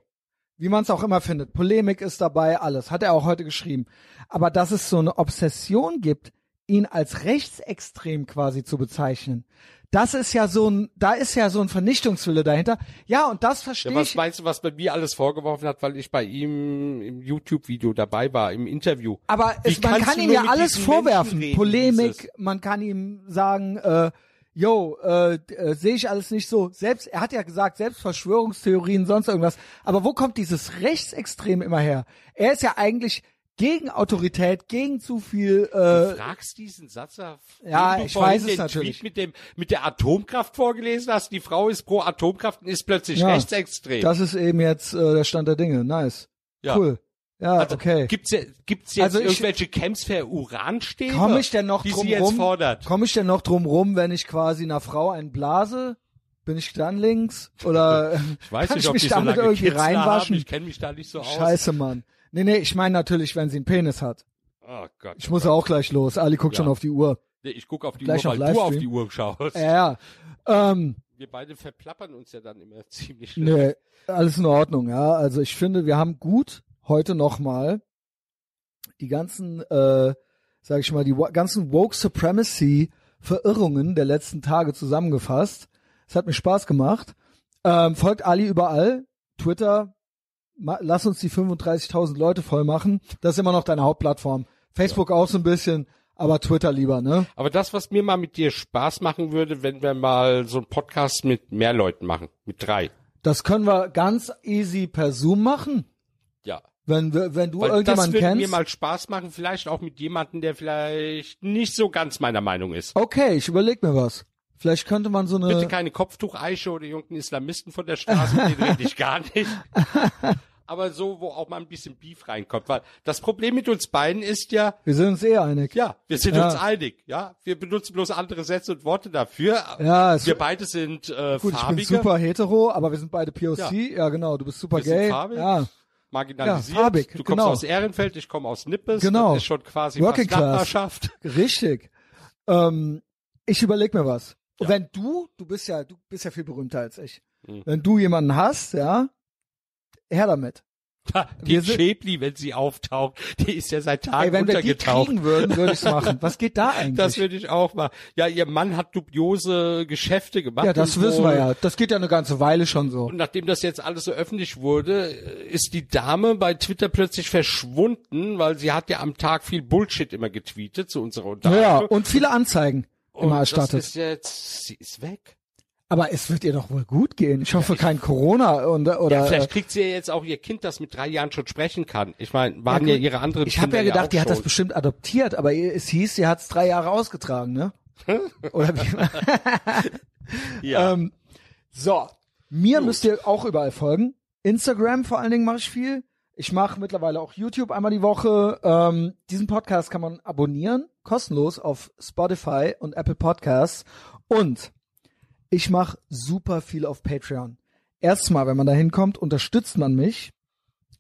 Wie man es auch immer findet. Polemik ist dabei, alles. Hat er auch heute geschrieben. Aber dass es so eine Obsession gibt, ihn als rechtsextrem quasi zu bezeichnen, das ist ja so ein, da ist ja so ein Vernichtungswille dahinter. Ja, und das verstehe Ja, was ich. meinst du, was bei mir alles vorgeworfen hat, weil ich bei ihm im YouTube-Video dabei war, im Interview? Aber es, man kann ihm ja alles vorwerfen. Reden, Polemik, man kann ihm sagen, äh, yo, äh, äh, sehe ich alles nicht so. Selbst, er hat ja gesagt, selbst Verschwörungstheorien, sonst irgendwas. Aber wo kommt dieses Rechtsextrem immer her? Er ist ja eigentlich gegen Autorität, gegen zu viel, Du äh, fragst diesen Satz, Ja, nachdem du ich weiß es natürlich. Tweet mit dem mit der Atomkraft vorgelesen hast. Die Frau ist pro Atomkraft und ist plötzlich Ja, rechtsextrem. das ist eben jetzt äh, der Stand der Dinge. Nice. Ja. Cool. Ja, Also, okay. Gibt's, ja, gibt's jetzt Also ich- irgendwelche Camps für Uranstäbe? Komme ich denn noch die drum rum? Komme ich denn noch drum rum, wenn ich quasi einer Frau einen blase? Bin ich dann links? Oder *laughs* Ich weiß kann nicht, ich mich so damit lange irgendwie Kitzler reinwaschen? Haben. Ich kenne mich da nicht so aus. Scheiße, Mann. Nee, nee, ich meine natürlich, wenn sie einen Penis hat. Oh Gott. Ich muss auch gleich los. Ali guckt Ja. schon auf die Uhr. Nee, Ich gucke auf die Gleich Uhr, weil du auf Livestream. die Uhr schaust. Ja, ja. Ähm, Wir beide verplappern uns ja dann immer *laughs* ziemlich nee, alles in Ordnung, ja. Also ich finde, wir haben gut heute nochmal die ganzen, äh, sag ich mal, die ganzen Woke Supremacy Verirrungen der letzten Tage zusammengefasst. Es hat mir Spaß gemacht. Ähm, folgt Ali überall. Twitter, lass uns die 35.000 Leute voll machen. Das ist immer noch deine Hauptplattform. Facebook auch so ein bisschen, aber Twitter lieber, ne? Aber das, was mir mal mit dir Spaß machen würde, wenn wir mal so einen Podcast mit mehr Leuten machen, mit drei. Das können wir ganz easy per Zoom machen. Wenn, wenn du Weil das irgendjemanden würde kennst. mir mal Spaß machen, vielleicht auch mit jemandem, der vielleicht nicht so ganz meiner Meinung ist. okay, ich überleg mir was. Vielleicht könnte man so eine. Bitte keine Kopftucheiche oder irgendeinen Islamisten von der Straße, den *laughs* rede ich gar nicht. Aber so, wo auch mal ein bisschen Beef reinkommt. Weil das Problem mit uns beiden ist ja, wir sind uns eh einig. ja, wir sind Ja. uns einig, ja. Wir benutzen bloß andere Sätze und Worte dafür. Ja, es- wir beide sind äh, Gut, ich bin farbige, super hetero, aber wir sind beide POC. Ja, Ja. genau. Du bist super Wir gay. Ja, marginalisiert. Ja, farbig, du kommst genau. aus Ehrenfeld, ich komme aus Nippes. Genau. Das ist schon quasi Working. Nachbarschaft. richtig. Ähm, ich überleg mir was. Ja. wenn du, du bist ja, du bist ja viel berühmter als ich. Mhm. Wenn du jemanden hast, ja, her damit. Die Schäbli, wenn sie auftaucht, die ist ja seit Tagen Ey, wenn wir die untergetaucht. kriegen würden, würde ich's machen. *laughs* Was geht da eigentlich? Das würde ich auch mal. Ja, ihr Mann hat dubiose Geschäfte gemacht. ja, das wissen wir ja. Das geht ja eine ganze Weile schon so. Und nachdem das jetzt alles so öffentlich wurde, ist die Dame bei Twitter plötzlich verschwunden, weil sie hat ja am Tag viel Bullshit immer getweetet zu unserer Ja, Unterhaltung. und viele Anzeigen Und immer das erstattet. ist jetzt, sie ist weg. Aber es wird ihr doch wohl gut gehen. Ich hoffe kein Corona und, oder. Ja, äh, vielleicht kriegt sie ja jetzt auch ihr Kind, das mit drei Jahren schon sprechen kann. Ich meine, waren ja, gut. ihre anderen Ich habe ja gedacht, die hat das bestimmt adoptiert, aber es hieß, sie hat es drei Jahre ausgetragen, ne? *laughs* Oder wie? *laughs* Ja. ähm, so, mir müsst ihr auch überall folgen. Instagram vor allen Dingen mache ich viel. Ich mache mittlerweile auch YouTube einmal die Woche. Ähm, diesen Podcast kann man abonnieren, kostenlos auf Spotify und Apple Podcasts. Und ich mache super viel auf Patreon. Erstmal, wenn man da hinkommt, unterstützt man mich.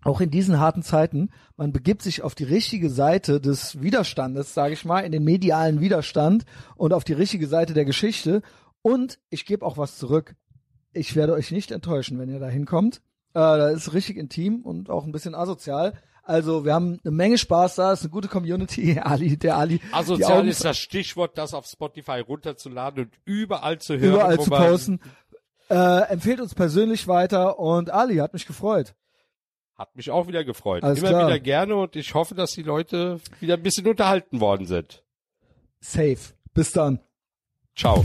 Auch in diesen harten Zeiten, man begibt sich auf die richtige Seite des Widerstandes, sage ich mal, in den medialen Widerstand und auf die richtige Seite der Geschichte. Und ich gebe auch was zurück. Ich werde euch nicht enttäuschen, wenn ihr da hinkommt. Äh, da ist richtig intim und auch ein bisschen asozial. Also wir haben eine Menge Spaß da, ist eine gute Community. *laughs* Ali, der Ali. Asozial ist das Stichwort, das auf Spotify runterzuladen und überall zu hören. überall zu posten. Äh, empfehlt uns persönlich weiter und Ali hat mich gefreut. Hat mich auch wieder gefreut. Alles Immer klar. wieder gerne und ich hoffe, dass die Leute wieder ein bisschen unterhalten worden sind. Safe. Bis dann. Ciao.